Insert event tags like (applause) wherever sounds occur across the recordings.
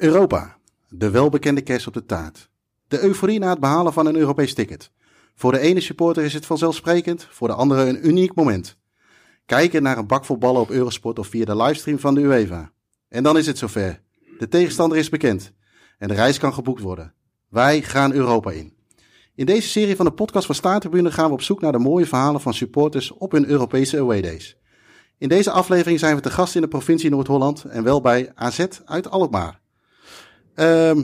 Europa. De welbekende kerst op de taart. De euforie na het behalen van een Europees ticket. Voor de ene supporter is het vanzelfsprekend, voor de andere een uniek moment. Kijken naar een bak vol ballen op Eurosport of via de livestream van de UEFA. En dan is het zover. De tegenstander is bekend. En de reis kan geboekt worden. Wij gaan Europa in. In deze serie van de podcast van Staartribune gaan we op zoek naar de mooie verhalen van supporters op hun Europese away days. In deze aflevering zijn we te gast in de provincie Noord-Holland en wel bij AZ uit Alkmaar. Ehm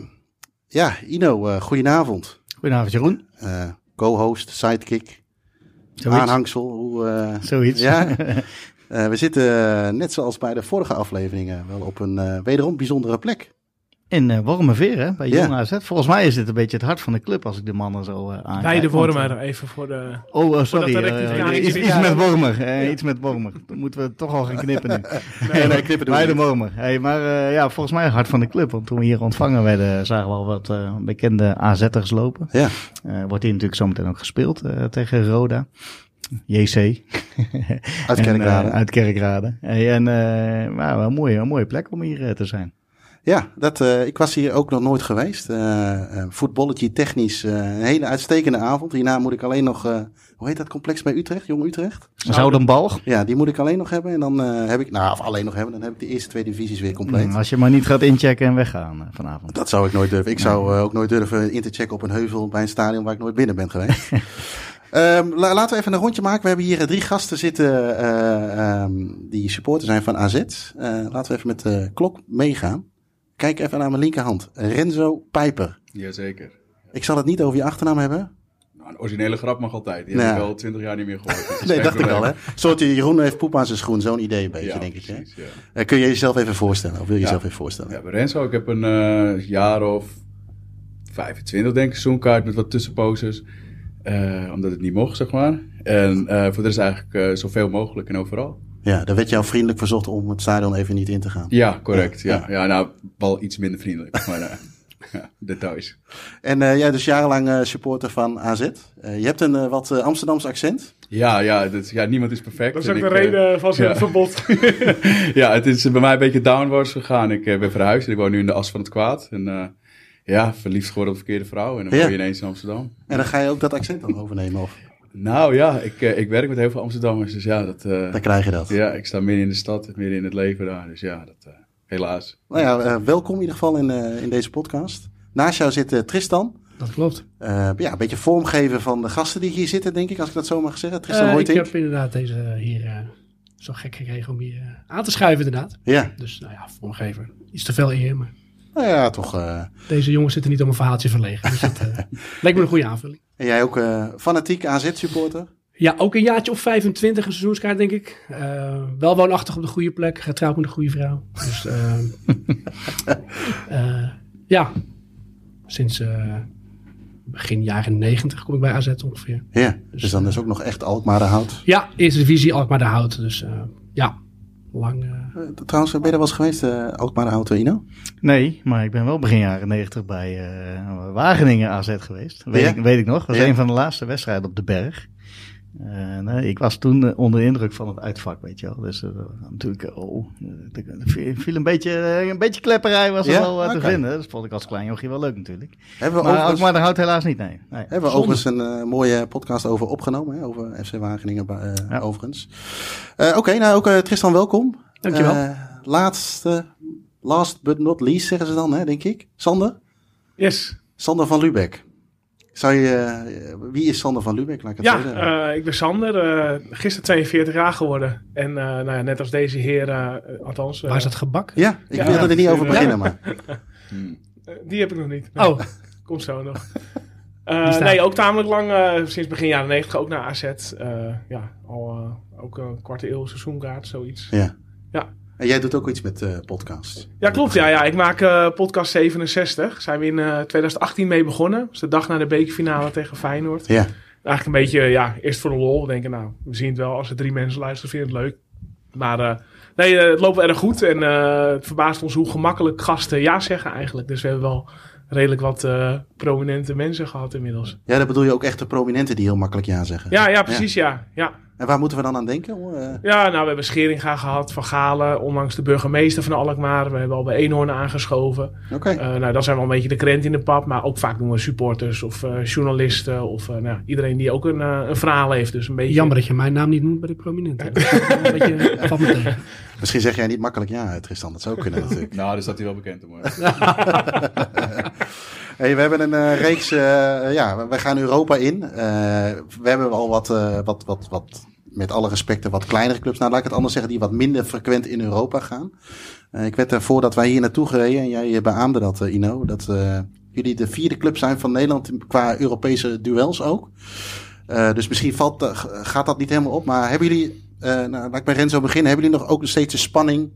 ja, Ino, uh, goedenavond. Goedenavond Jeroen. Uh, Co-host, sidekick, Zoiets. aanhangsel. Hoe, uh, Zoiets. Ja, (laughs) we zitten net zoals bij de vorige afleveringen wel op een wederom bijzondere plek. In uh, Wormerveer, hè, bij Jong AZ. Volgens mij is dit een beetje het hart van de club als ik de mannen zo uh, aankijk. Bij de Wormer, even voor de... Oh, uh, sorry. Uh, iets, iets met Wormer. Uh, iets met Wormer. Dan moeten we toch al gaan knippen nu. (laughs) nee, nee, knippen Bij de Wormer. Hey, maar ja, volgens mij het hart van de club. Want toen we hier ontvangen werden, zagen we al wat bekende AZ'ers lopen. Ja. wordt hier natuurlijk zometeen ook gespeeld tegen Roda. JC. (laughs) Uit Kerkrade. En, uit Kerkrade. Hey, en nou, een, mooie, een mooie plek om hier te zijn. Ja, dat, uh, ik was hier ook nog nooit geweest. Uh, uh, voetballetje technisch, een hele uitstekende avond. Hierna moet ik alleen nog, hoe heet dat complex bij Utrecht, Jong Utrecht? Zoudenbalg. Ja, die moet ik alleen nog hebben. En dan heb ik, nou, of alleen nog hebben, dan heb ik de eerste twee divisies weer compleet. als je maar niet gaat inchecken en weggaan vanavond. Dat zou ik nooit durven. Ik zou ook nooit durven in te checken op een heuvel bij een stadion waar ik nooit binnen ben geweest. Um, (laughs) la laten we even een rondje maken. We hebben hier drie gasten zitten um, die supporter zijn van AZ. laten we even met de klok meegaan. Kijk even naar mijn linkerhand. Renzo Pijper. Jazeker. Ik zal het niet over je achternaam hebben. Nou, een originele grap mag altijd. Die nou. heb ik al twintig jaar niet meer gehoord. nee, dacht ik al hè. Soort Jeroen heeft poep aan zijn schoen. Zo'n idee een beetje, ja, denk precies, ik. Hè? Uh, kun je jezelf even voorstellen? Of wil je ja. jezelf even voorstellen? Ja, bij Renzo. Ik heb een uh, jaar of 25 denk ik. Seizoenkaart met wat tussenposes. Uh, omdat het niet mocht, zeg maar. En voor de rest eigenlijk zoveel mogelijk en overal. Ja, daar werd jou vriendelijk verzocht om het stadion even niet in te gaan. Ja, correct. Ja, ja. ja nou, wel iets minder vriendelijk, maar uh, (laughs) ja, details. En uh, jij dus jarenlang uh, supporter van AZ. je hebt een wat Amsterdams accent. Ja, ja, dat, ja, niemand is perfect. Dat is ook de reden van zijn ja. verbod. (laughs) ja, het is bij mij een beetje downwards gegaan. Ik ben verhuisd. Ik woon nu in de as van het kwaad. En ja, verliefd geworden op de verkeerde vrouw. En dan ben je ineens in Amsterdam. En dan ga je ook dat accent dan overnemen? Of? Nou ja, ik, uh, ik werk met heel veel Amsterdammers, dus ja, dat... Uh, Dan krijg je dat. Ja, ik sta midden in de stad, midden in het leven daar, dus ja, dat uh, helaas. Nou ja, welkom in ieder geval in, in deze podcast. Naast jou zit Tristan. Dat klopt. ja, een beetje vormgeven van de gasten die hier zitten, denk ik, als ik dat zo mag zeggen. Tristan Hoytink. Ik heb inderdaad deze hier zo gek gekregen om hier aan te schuiven, inderdaad. Ja. Dus nou ja, vormgeven. Iets te veel eer, maar... Nou ja, toch... Uh... Deze jongens zitten niet om een verhaaltje verlegen. Dus dat uh, (laughs) lijkt me een goede aanvulling. En jij ook uh, fanatiek AZ-supporter? Ja, ook een jaartje of 25 een seizoenskaart, denk ik. wel woonachtig op de goede plek. Getrouwd met een goede vrouw. Dus (laughs) ja, sinds begin jaren 90 kom ik bij AZ ongeveer. Ja, dus, dus dan is ook nog echt Alkmaar de Hout? Ja, eerste divisie Alkmaar de Hout. Dus ja, lang... Uh... Uh, trouwens, ben je er wel eens geweest, uh, Alkmaar de Hout, Ino? Nee, maar ik ben wel begin jaren 90 bij uh, Wageningen AZ geweest. Weet, ja? ik, weet ik nog. Dat was Ja. een van de laatste wedstrijden op de berg. Uh, nee, ik was toen uh, onder de indruk van het uitvak, weet je wel. Dus uh, natuurlijk, oh, er viel een beetje, een beetje klepperij was er Ja? wel uh, te vinden. Dat vond ik als klein jochie wel leuk natuurlijk. Hebben we Maar overigens, Alkmaar de Hout helaas niet, nee. nee. hebben we overigens een eh, mooie podcast over opgenomen, hè, over FC Wageningen eh, Ja. overigens. Eh, Oké, nou ook eh, Tristan, welkom. Dankjewel. Eh, laatste, last but not least zeggen ze dan, hè, denk ik. Sander? Yes. Sander van Lubeck. Zou je, eh, wie is Sander van Lubeck? Laat ik het Ja, eh, ik ben Sander. eh gisteren 42 jaar geworden. En eh, nou ja, net als deze heer, althans... Waar is dat gebak? ja, ik ja, wilde er niet over beginnen, maar. Hmm. (laughs) die heb ik nog niet. Oh, (laughs) Komt zo nog. Eh, nee, ook tamelijk lang, eh, sinds begin jaren 90 ook naar AZ. Eh, ja, al eh, ook een kwarte eeuw seizoenkaart, zoiets. Ja. Ja. En jij doet ook iets met eh podcasts. Ja, klopt. Ja, ja. Ik maak eh, podcast 67. Zijn we in eh 2018 mee begonnen. Dat is de dag na de bekerfinale tegen Feyenoord. Ja. Eigenlijk een beetje, ja, eerst voor de lol. We denken, nou, we zien het wel. Als er drie mensen luisteren, vinden het leuk. Maar eh, nee, eh, het loopt erg goed. En eh, het verbaast ons hoe gemakkelijk gasten ja zeggen eigenlijk. Dus we hebben wel redelijk wat eh, prominente mensen gehad inmiddels. Ja, dan bedoel je ook echt de prominenten die heel makkelijk ja zeggen. Ja, ja, precies, ja. ja. En waar moeten we dan aan denken? hoor? Eh, Ja, nou, we hebben Scheringa gehad, Van Galen, onlangs de burgemeester van Alkmaar. We hebben al bij Eenhoorn aangeschoven. Oké. Eh, nou, dat zijn wel een beetje de krent in de pap. Maar ook vaak doen we supporters of eh, journalisten of eh, nou, iedereen die ook een, eh, een verhaal heeft. Dus een beetje... Jammer dat je mijn naam niet noemt bij de prominenten. Dat is wel een beetje. (laughs) Misschien zeg jij niet makkelijk ja, Tristan. Dat zou ook kunnen natuurlijk. Nou, daar staat hij wel bekend om. (laughs) (laughs) Hey, we hebben een eh, reeks, eh, ja, we gaan Europa in. We hebben al wat, wat, wat, wat, met alle respecten, wat kleinere clubs. Nou, laat ik het anders zeggen, die wat minder frequent in Europa gaan. Ik werd er voordat wij hier naartoe gereden, en jij beaamde dat, Ino, dat jullie de vierde club zijn van Nederland qua Europese duels ook. Dus misschien valt, gaat dat niet helemaal op. Maar hebben jullie, nou, laat ik bij Renzo beginnen, hebben jullie nog ook steeds de spanning?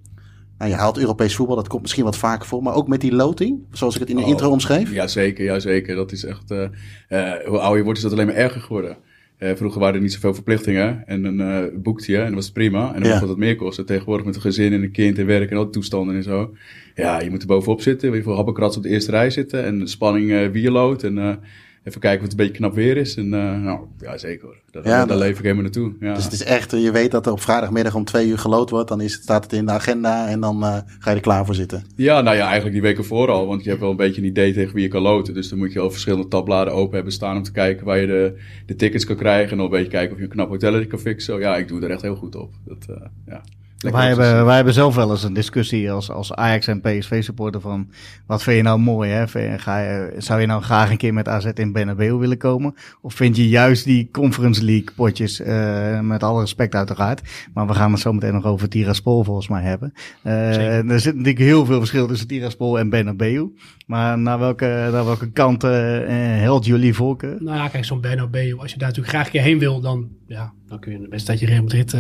Nou, je haalt Europees voetbal, dat komt misschien wat vaker voor. Maar ook met die loting, zoals ik het in de Oh. intro omschreef. Ja, zeker, ja, zeker. Dat is echt. eh, eh, hoe ouder je wordt, is dat alleen maar erger geworden. Eh, vroeger waren er niet zoveel verplichtingen. En dan boekte je en dat was prima. En dan Ja. mocht dat meer kosten. Tegenwoordig met een gezin en een kind en werk en al die toestanden en zo. Ja, je moet er bovenop zitten. Wil je voor happenkrats op de eerste rij zitten. En de spanning wierlood. En even kijken of het een beetje knap weer is. En eh, nou, ja, zeker hoor. Daar, Ja, daar dat- leef ik helemaal naartoe. Ja. Dus het is echt, eh, je weet dat er op vrijdagmiddag om twee uur geloot wordt. Dan is, het- staat het in de agenda en dan eh, ga je er klaar voor zitten. Ja, nou ja, eigenlijk die weken voor al. Want je hebt wel een beetje een idee tegen wie je kan loten. Dus dan moet je al verschillende tabbladen open hebben staan om te kijken waar je de, de tickets kan krijgen. En dan een beetje kijken of je een knap hotel kan fixen. Ja, ik doe er echt heel goed op. Dat, eh, ja. Wij hebben, wij hebben zelf wel eens een discussie als, als Ajax en PSV supporter van wat vind je nou mooi hè? Je- Ga je, zou je nou graag een keer met AZ in Bernabeu willen komen? Of vind je juist die Conference League potjes, eh, met alle respect uiteraard, maar we gaan het zo meteen nog over Tiraspol volgens mij hebben. Eh, er zit natuurlijk heel veel verschil tussen Tiraspol en Bernabeu. Maar naar welke, naar welke kant eh, eh, helpt jullie voorkeur? Nou ja, kijk, zo'n Bernabeu, als je daar natuurlijk graag een keer heen wil, dan, ja, dan kun je een wedstrijdje Real Madrid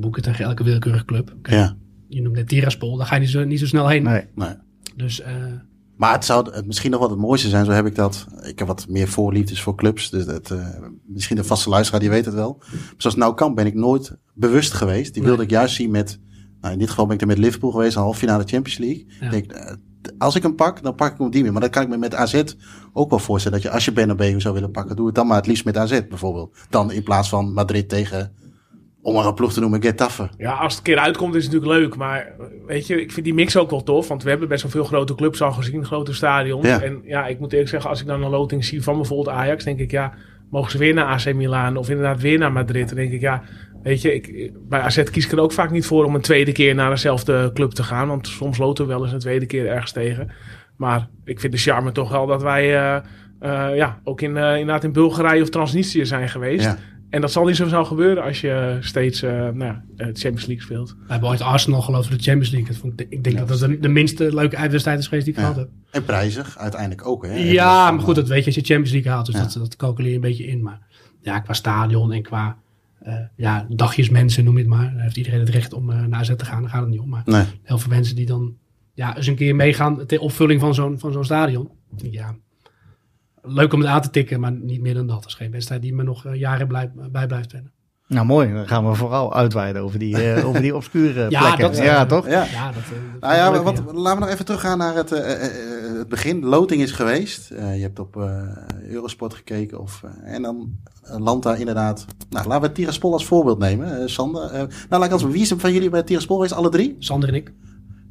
boeken tegen elke willekeurige club. Kijk, Ja, Je noemt net Tiraspol, daar ga je niet zo, niet zo snel heen. Nee. nee. Dus eh, Maar het zou het misschien nog wat het mooiste zijn, zo heb ik dat. Ik heb wat meer voorliefdes voor clubs. Dus dat, eh, misschien de vaste luisteraar die weet het wel. Maar zoals Nou Kamp ben ik nooit bewust geweest. Die wilde ik juist zien met, nou in dit geval ben ik er met Liverpool geweest, een halve finale Champions League. Ja. Denk, eh, als ik hem pak, dan pak ik hem op die manier. Maar dat kan ik me met AZ ook wel voorstellen. Dat je als je Bernabeu zou willen pakken, doe het dan maar het liefst met AZ bijvoorbeeld. Dan in plaats van Madrid tegen, om maar een ploeg te noemen, Getafe. Ja, als het een keer uitkomt is het natuurlijk leuk. Maar weet je, ik vind die mix ook wel tof. Want we hebben best wel veel grote clubs al gezien, grote stadions. Ja. En ja, ik moet eerlijk zeggen, als ik dan een loting zie van bijvoorbeeld Ajax, denk ik ja, mogen ze weer naar AC Milan of inderdaad weer naar Madrid? Dan denk ik ja, weet je, ik, bij AZ kies ik er ook vaak niet voor om een tweede keer naar dezelfde club te gaan. Want soms loten we wel eens een tweede keer ergens tegen. Maar ik vind de charme toch wel dat wij eh, eh, ja, ook in, eh, inderdaad in Bulgarije of Transnistrië zijn geweest. Ja. En dat zal niet zo snel gebeuren als je steeds eh nou, ja, eh, Champions League speelt. we hebben ooit Arsenal geloofd voor de Champions League. Dat vond ik, ik denk dat dat de, de minste leuke uitwedstrijd is geweest die ik Ja. gehad heb. En prijzig uiteindelijk ook. Hè? Ja, maar goed, dat weet je als je Champions League haalt. Dus Ja. dat, dat calculeer je een beetje in. Maar ja, qua stadion en qua eh, ja, dagjes mensen, noem je het maar. Dan heeft iedereen het recht om eh, naar AZ te gaan. Daar gaat het niet om. Maar Nee. heel veel mensen die dan ja, eens een keer meegaan ter opvulling van zo'n, van zo'n stadion. Ja, leuk om het aan te tikken, maar niet meer dan dat. Dat is geen wedstrijd die me nog eh, jaren blij, bij blijft rennen. Nou mooi, dan gaan we vooral uitweiden over die, eh, (laughs) over die obscure Ja, plekken. dat, ja, toch? Ja. Ja, dat, eh, dat Nou ja, leuk, wat, laten we nog even teruggaan naar het, het begin. Loting is geweest. Eh, je hebt op eh, Eurosport gekeken. Of, eh, en dan landt daar inderdaad... Nou, laten we Tiraspol als voorbeeld nemen. Sander. Nou, laat ik als, wie is er van jullie bij Tiraspol geweest? Alle drie? Sander en ik.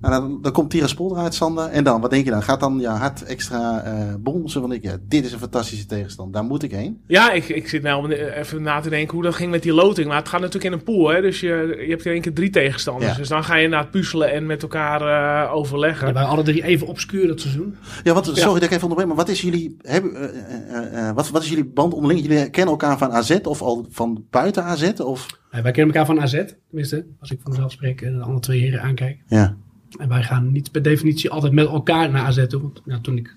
Nou, dan, dan komt Tiraspol eruit, Sander. En dan, wat denk je dan? Gaat dan je hart extra eh bonzen? Want ik, ja, dit is een fantastische tegenstand. Daar moet ik heen. Ja, ik, ik zit nou om even na te denken hoe dat ging met die loting. Maar het gaat natuurlijk in een pool, hè? dus je, je hebt in één keer drie tegenstanders. Ja. Dus dan ga je naar het puzzelen en met elkaar eh, overleggen. Die waren alle drie even obscuur dat seizoen. Ja, wat, sorry dat ik even onderbreek, maar wat is jullie, hebben, eh, eh, eh, wat, wat is jullie band onderling? Jullie kennen elkaar van AZ of al van buiten AZ? Of? Wij kennen elkaar van AZ, tenminste, als ik van mezelf spreek en de andere twee heren aankijk. Ja. En wij gaan niet per definitie altijd met elkaar naar AZ toe. Want ja, toen ik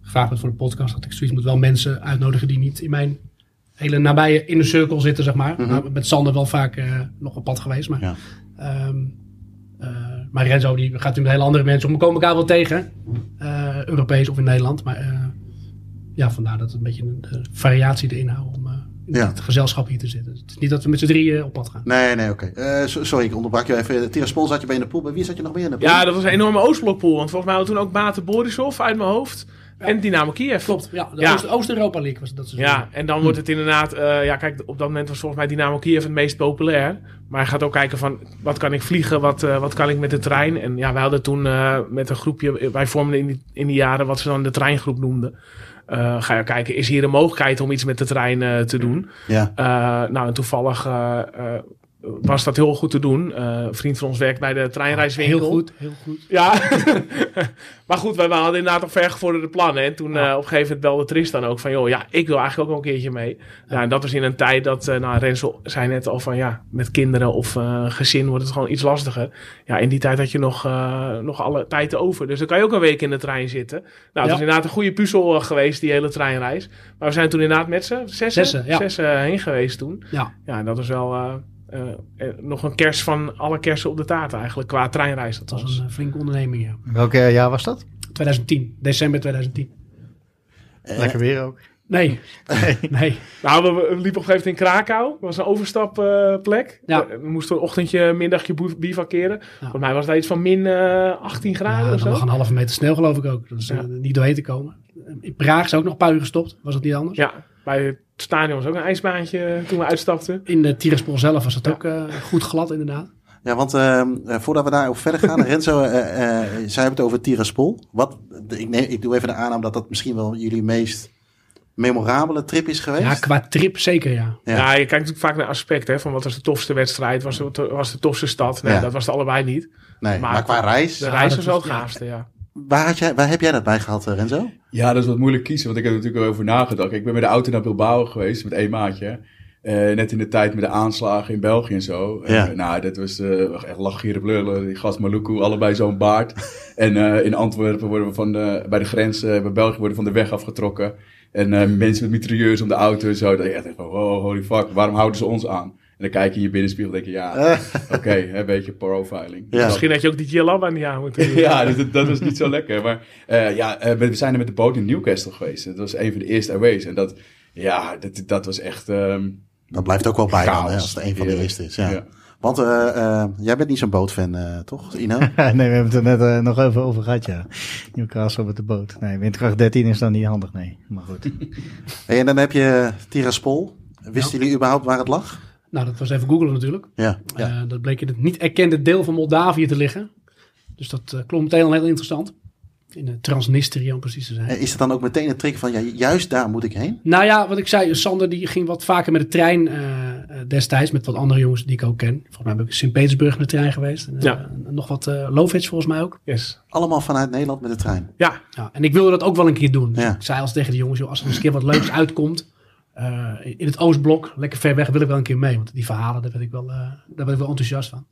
gevraagd werd voor de podcast, had ik zoiets moet wel mensen uitnodigen die niet in mijn hele nabije inner circle zitten, zeg maar. Mhm. Nou, met Sander wel vaak eh, nog op pad geweest. Maar, Ja. ehm, eh, maar Renzo die gaat natuurlijk met hele andere mensen om. We komen elkaar wel tegen, eh, Europees of in Nederland. Maar ja, vandaar dat we een beetje een variatie erin houden Ja. het gezelschap hier te zitten. Het is niet dat we met z'n drieën op pad gaan. Nee, nee, oké. Eh, so- sorry, ik onderbrak je even. Tiraspol zat je bij in de pool. Bij wie zat je nog meer in de pool? Ja, dat was een enorme Oostblokpool. Want volgens mij hadden we toen ook Bate Borisov uit mijn hoofd. En Dynamo Kiev. Klopt, ja. De Ja. Oost-Europa League was dat seizoen. Ja, en dan wordt het inderdaad... eh, ja, kijk, op dat moment was volgens mij Dynamo Kiev het meest populair. Maar je gaat ook kijken van... Wat kan ik vliegen? Wat, eh, wat kan ik met de trein? En ja, wij hadden toen eh, met een groepje... Wij vormden in die, in die jaren wat ze dan de treingroep noemden. Eh, ga je kijken, is hier een mogelijkheid om iets met de trein eh, te doen? Ja. Eh, nou, en toevallig was dat heel goed te doen. Eh, een vriend van ons werkt bij de treinreiswinkel. Heel goed, heel goed. Ja, (laughs) maar goed, wij hadden inderdaad nog vergevorderde plannen. En toen eh, op een gegeven moment belde Tristan ook van... joh, ja, ik wil eigenlijk ook wel een keertje mee. Ja, en dat was in een tijd dat... eh nou, Rensel zei net al van ja, met kinderen of gezin wordt het gewoon iets lastiger. Ja, in die tijd had je nog, nog alle tijd over. Dus dan kan je ook een week in de trein zitten. Nou, het Ja. was inderdaad een goede puzzel geweest, die hele treinreis. Maar we zijn toen inderdaad met z'n zessen, Zessen, ja. zessen heen geweest toen. Ja, Ja, en dat was wel... eh, eh, nog een kers van alle kersen op de taart eigenlijk, qua treinreis. Dat dat was. een eh, flinke onderneming, ja. Welk eh, jaar was dat? 2010, december 2010 Eh, Lekker weer ook. Nee, (laughs) nee. Nou, we, we liepen op een gegeven moment in Krakau. Dat was een overstapplek. Ja. we moesten een ochtendje, middagje bivakeren. Volgens mij was dat iets van min eh, 18 graden Ja, of zo. nog een halve meter snel geloof ik ook. Dat is Ja. niet doorheen te komen. In Praag is ook nog een paar uur gestopt. Was dat niet anders? Ja, bij het stadion was ook een ijsbaantje toen we uitstapten. In de Tiraspol zelf was het ook eh, goed glad inderdaad. Ja, want ehm, eh, voordat we daarover verder gaan, (laughs) Renzo, eh eh zij hebben het over Tiraspol. Wat, ik, neem, ik doe even de aanname dat dat misschien wel jullie meest memorabele trip is geweest. Ja, qua trip zeker ja. Ja. Ja. je kijkt natuurlijk vaak naar aspecten. Hè, van wat was de tofste wedstrijd, was de, was de tofste stad. Nee, Ja. dat was het allebei niet. nee, maar, maar- qua reis, De reis was wel het ja. gaafste, ja. Waar, had jij, waar heb jij dat bij gehad, eh, Renzo? Ja, dat is wat moeilijk kiezen, want ik heb er natuurlijk over nagedacht. Ik ben met de auto naar Bilbao geweest met één maatje. Eh, net in de tijd met de aanslagen in België en zo. Eh, Ja. nou, dat was eh, echt lachgieren blullen. Die gast Maluku, allebei zo'n baard. (laughs) en eh, in Antwerpen worden we van de, bij de grens, eh, bij België worden we van de weg afgetrokken. En eh, mensen met mitrailleurs om de auto en zo. Dat ik echt denk van, wow, holy fuck, waarom houden ze ons aan? En dan kijk je in je binnenspiegel en denk je, ja, (laughs) oké, hè, een beetje profiling. Ja. Misschien had je ook die Jalaba niet aan moeten doen. (laughs) Ja, dus dat, dat was niet zo lekker. Maar eh, ja, eh, we zijn er met de boot in Newcastle geweest. Dat was een van de eerste aways. En dat, ja, dat, dat was echt... ehm, Dat blijft ook wel bij dan, hè, als het een van de eerste is. Ja. Ja. Want eh, jij bent niet zo'n bootfan, eh, toch, Ino? (laughs) nee, we hebben het er net nog even over gehad, ja. Newcastle met de boot. Nee, windkracht 13 is dan niet handig, nee. Maar goed. Hey, en dan heb je Tiraspol. Wisten jullie überhaupt waar het lag? Nou, dat was even googlen natuurlijk. Ja. Eh, dat bleek in het niet erkende deel van Moldavië te liggen. Dus dat eh, klonk meteen al heel interessant. In uh, Transnistrië om precies te zijn. Eh, Is het dan ook meteen een trick van, ja, juist daar moet ik heen? Nou ja, wat ik zei, Sander die ging wat vaker met de trein eh, eh, destijds. Met wat andere jongens die ik ook ken. Volgens mij ben ik in Sint-Petersburg met de trein geweest. En, eh, Ja. nog wat uh, Lovits volgens mij ook. Yes. Allemaal vanuit Nederland met de trein. Ja, Ja, en ik wilde dat ook wel een keer doen. Dus Ja. ik zei als tegen de jongens, joh, als er eens een keer wat leuks uitkomt. Eh, in het Oostblok, lekker ver weg, wil ik wel een keer mee. Want die verhalen, daar ben ik wel, eh, daar ben ik wel enthousiast van.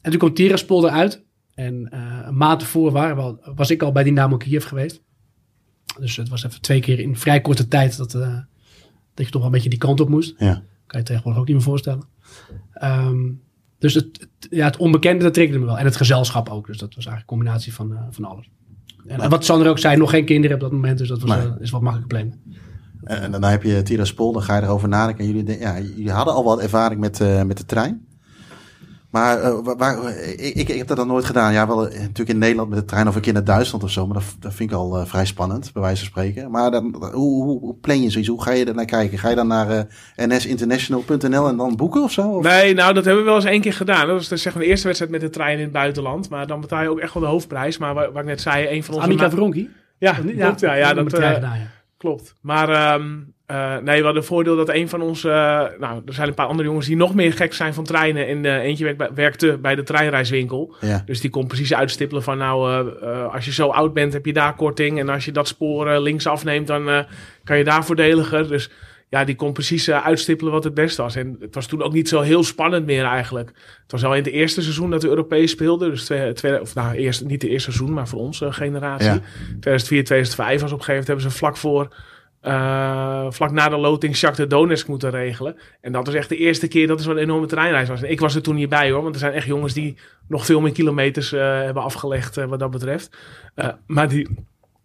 En toen kwam Tiraspol eruit. En eh, een maand ervoor waren we al- was ik al bij Dynamo Kiev geweest. Dus het was even twee keer in vrij korte tijd dat, dat je toch wel een beetje die kant op moest. Ja. Kan je tegenwoordig ook niet meer voorstellen. Ehm, dus het, het- ja, het onbekende, dat triggerde me wel. En het gezelschap ook. Dus dat was eigenlijk een combinatie van, van alles. En, en wat Sander ook zei, nog geen kinderen op dat moment. Dus dat was, Nee. is wat makkelijker plannen. En, en dan heb je Tiraspol, dan ga je erover nadenken. En jullie, de- ja, jullie hadden al wat ervaring met, eh, met de trein. Maar eh, waar, waar- ik, ik, ik heb dat dan nooit gedaan. Ja, wel eh, natuurlijk in Nederland met de trein of een keer naar Duitsland of zo. Maar dat, dat vind ik al eh, vrij spannend, bij wijze van spreken. Maar dan, hoe, hoe, hoe plan je zoiets? Hoe ga je er naar kijken? Ga je dan naar eh, nsinternational.nl en dan boeken of zo? Of? Nee, nou, dat hebben we wel eens één keer gedaan. Dat was dus zeg maar de eerste wedstrijd met de trein in het buitenland. Maar dan betaal je ook echt wel de hoofdprijs. Maar waar, waar ik net zei, een van onze... Annika Veronki? Ja. Ja, ja, met dat, de eh, gedaan, ja. Klopt. Maar ehm, eh, nee, we hadden het voordeel dat een van onze... eh, nou, er zijn een paar andere jongens die nog meer gek zijn van treinen. En eh, eentje werkt bij- werkte bij de treinreiswinkel. Ja. Dus die kon precies uitstippelen van nou, eh, eh, als je zo oud bent heb je daar korting. En als je dat spoor links afneemt, dan eh, kan je daar voordeliger. Dus ja, die kon precies eh, uitstippelen wat het beste was. En het was toen ook niet zo heel spannend meer eigenlijk. Het was al in het eerste seizoen dat we Europees speelden. Dus twee, twee, of nou, eerst, niet de eerste seizoen, maar voor onze generatie. Ja. 2004, 2005 was op een gegeven moment hebben ze vlak voor... eh, vlak na de loting Shakhtar Donetsk moeten regelen. En dat was echt de eerste keer dat er zo'n enorme treinreis was. En ik was er toen niet bij hoor, want er zijn echt jongens die nog veel meer kilometers eh, hebben afgelegd wat dat betreft. Maar die,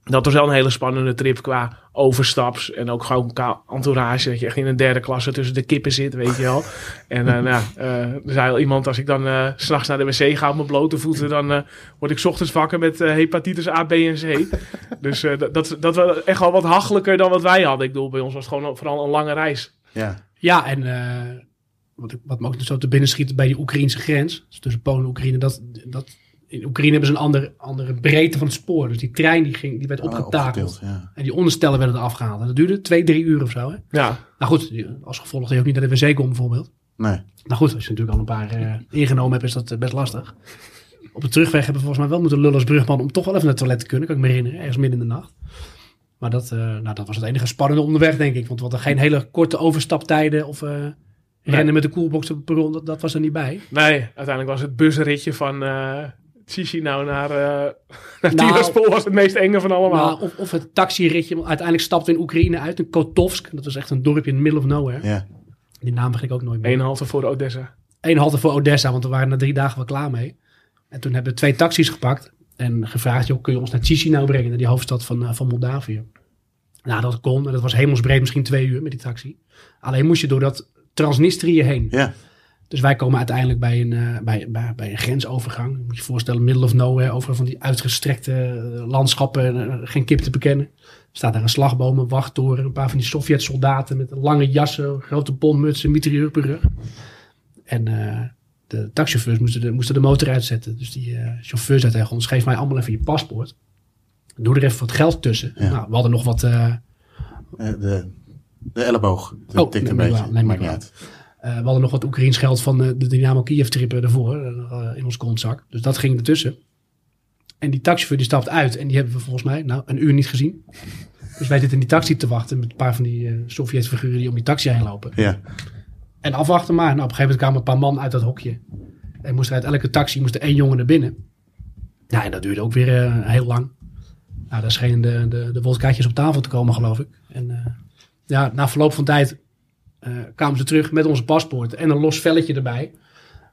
Dat was wel een hele spannende trip qua overstaps. En ook gewoon qua entourage. Dat je echt in een derde klasse tussen de kippen zit, weet je wel. (laughs) En eh, nou, eh, er zei al iemand, als ik dan eh, s s'nachts naar de wc ga op mijn blote voeten... dan eh, word ik 's ochtends wakker met eh, hepatitis A, B en C. (laughs) dus eh, dat, dat, dat was echt wel wat hachelijker dan wat wij hadden. Ik bedoel, bij ons was het gewoon vooral een lange reis. Ja. Ja, en eh, wat, ik- wat me ook zo te binnen schiet bij die Oekraïnse grens, dus tussen Polen en Oekraïne, dat, dat, in Oekraïne hebben ze een andere, andere breedte van het spoor. Dus die trein die, ging, die werd Ah, opgetakeld. ja. En die onderstellen werden er afgehaald. En dat duurde twee, drie uur of zo. Hè? Ja, Nou goed, als gevolg dat je ook niet naar de wc komt bijvoorbeeld. Nee. Nou goed, als je natuurlijk al een paar eh, ingenomen hebt, is dat eh, best lastig. Op de terugweg hebben we volgens mij wel moeten lullen als brugman om toch wel even naar het toilet te kunnen. Kan ik me herinneren, ergens midden in de nacht. Maar dat, eh, nou, dat was het enige spannende onderweg, denk ik. Want we hadden geen hele korte overstaptijden of eh, rennen met de coolbox op het perron. Dat, dat was er niet bij. nee, uiteindelijk was het busritje van eh Chisinau naar, eh (laughs) naar Nou, Tiraspol was het meest enge van allemaal. Maar of, of het taxiritje, uiteindelijk stapten we in Oekraïne uit, in Kotovsk. Dat was echt een dorpje in the middle of nowhere. Ja. Die naam vergeet ik ook nooit meer. Eén halte voor Odessa. Eén halte voor Odessa, want we waren na drie dagen wel klaar mee. En toen hebben we twee taxis gepakt en gevraagd, joh, kun je ons naar Chisinau brengen, naar die hoofdstad van, eh, van Moldavië. Nou, dat kon en dat was hemelsbreed, misschien twee uur met die taxi. Alleen moest je door dat Transnistrië heen. Ja. Dus wij komen uiteindelijk bij een, eh, bij, bij, bij een grensovergang. Je moet je voorstellen, middle of nowhere, overal van die uitgestrekte eh, landschappen, eh, geen kip te bekennen. Er staat daar een slagboom, een wachttoren, een paar van die Sovjet-soldaten met lange jassen, grote bonmutsen, mitrailleur op rug. En de taxichauffeurs moesten de, moesten de motor uitzetten. Dus die chauffeur zei tegen ons, geef mij allemaal even je paspoort. Doe er even wat geld tussen. Ja. Nou, we hadden nog wat... De, de elleboog. Dat Oh, een beetje. wel, ik Maakt niet uit. Eh, we hadden nog wat Oekraïns geld van eh, de Dynamo Kiev trip ervoor eh, in ons kontzak. Dus dat ging ertussen. En die taxichauffeur die stapt uit en die hebben we volgens mij nou, een uur niet gezien. Dus wij zitten in die taxi te wachten met een paar van die eh Sovjet-figuren die om die taxi heen lopen. Ja. En afwachten maar. Nou, op een gegeven moment kwamen een paar man uit dat hokje. En moest uit elke taxi moest er één jongen naar binnen. Ja, en dat duurde ook weer heel lang. Nou, daar schenen de, de, de op tafel te komen, geloof ik. En ja, na verloop van tijd kwamen ze terug met onze paspoorten en een los velletje erbij.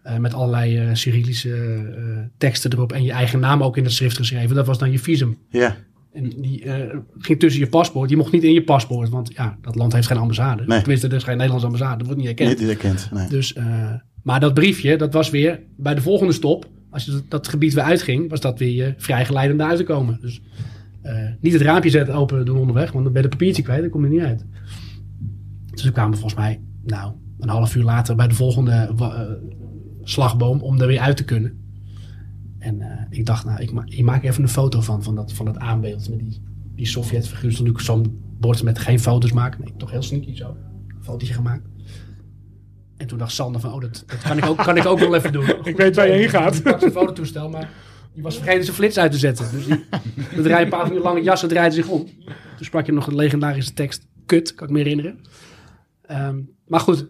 Eh, met allerlei eh, Cyrillische eh, teksten erop en je eigen naam ook in het schrift geschreven. Dat was dan je visum. Ja. En die eh, ging tussen je paspoort. Je mocht niet in je paspoort, want ja, dat land heeft geen ambassade. Nee. Tenminste, er is geen Nederlandse ambassade. Dat wordt niet erkend. Niet herkend. Nee. Dus, eh, maar dat briefje, dat was weer bij de volgende stop. Als je dat, dat gebied weer uitging, was dat weer je vrijgeleid om daar uit te komen. Dus eh, niet het raampje zetten open doen onderweg, want dan ben je het papiertje kwijt, dan kom je niet uit. Dus we kwamen volgens mij, nou, een half uur later bij de volgende eh, slagboom om er weer uit te kunnen. En eh, ik dacht, nou, ik, ma ik maak even een foto van, van, dat, van het aanbeeld met die, die Sovjet-figuur. Dus natuurlijk zo'n bord met geen foto's maken. Nee, toch heel sneaky zo. Een fotootje gemaakt. En toen dacht Sander van, oh, dat, dat kan, ik ook, kan ik ook wel even doen. (laughs) Ik weet waar je heen gaat. Ik pak zijn fototoestel, maar die was vergeten zijn flits uit te zetten. Dus die, dat draaide een paar van die lange jassen draaide zich om. Toen sprak je nog een legendarische tekst, kut, kan ik me herinneren. Ehm, maar goed,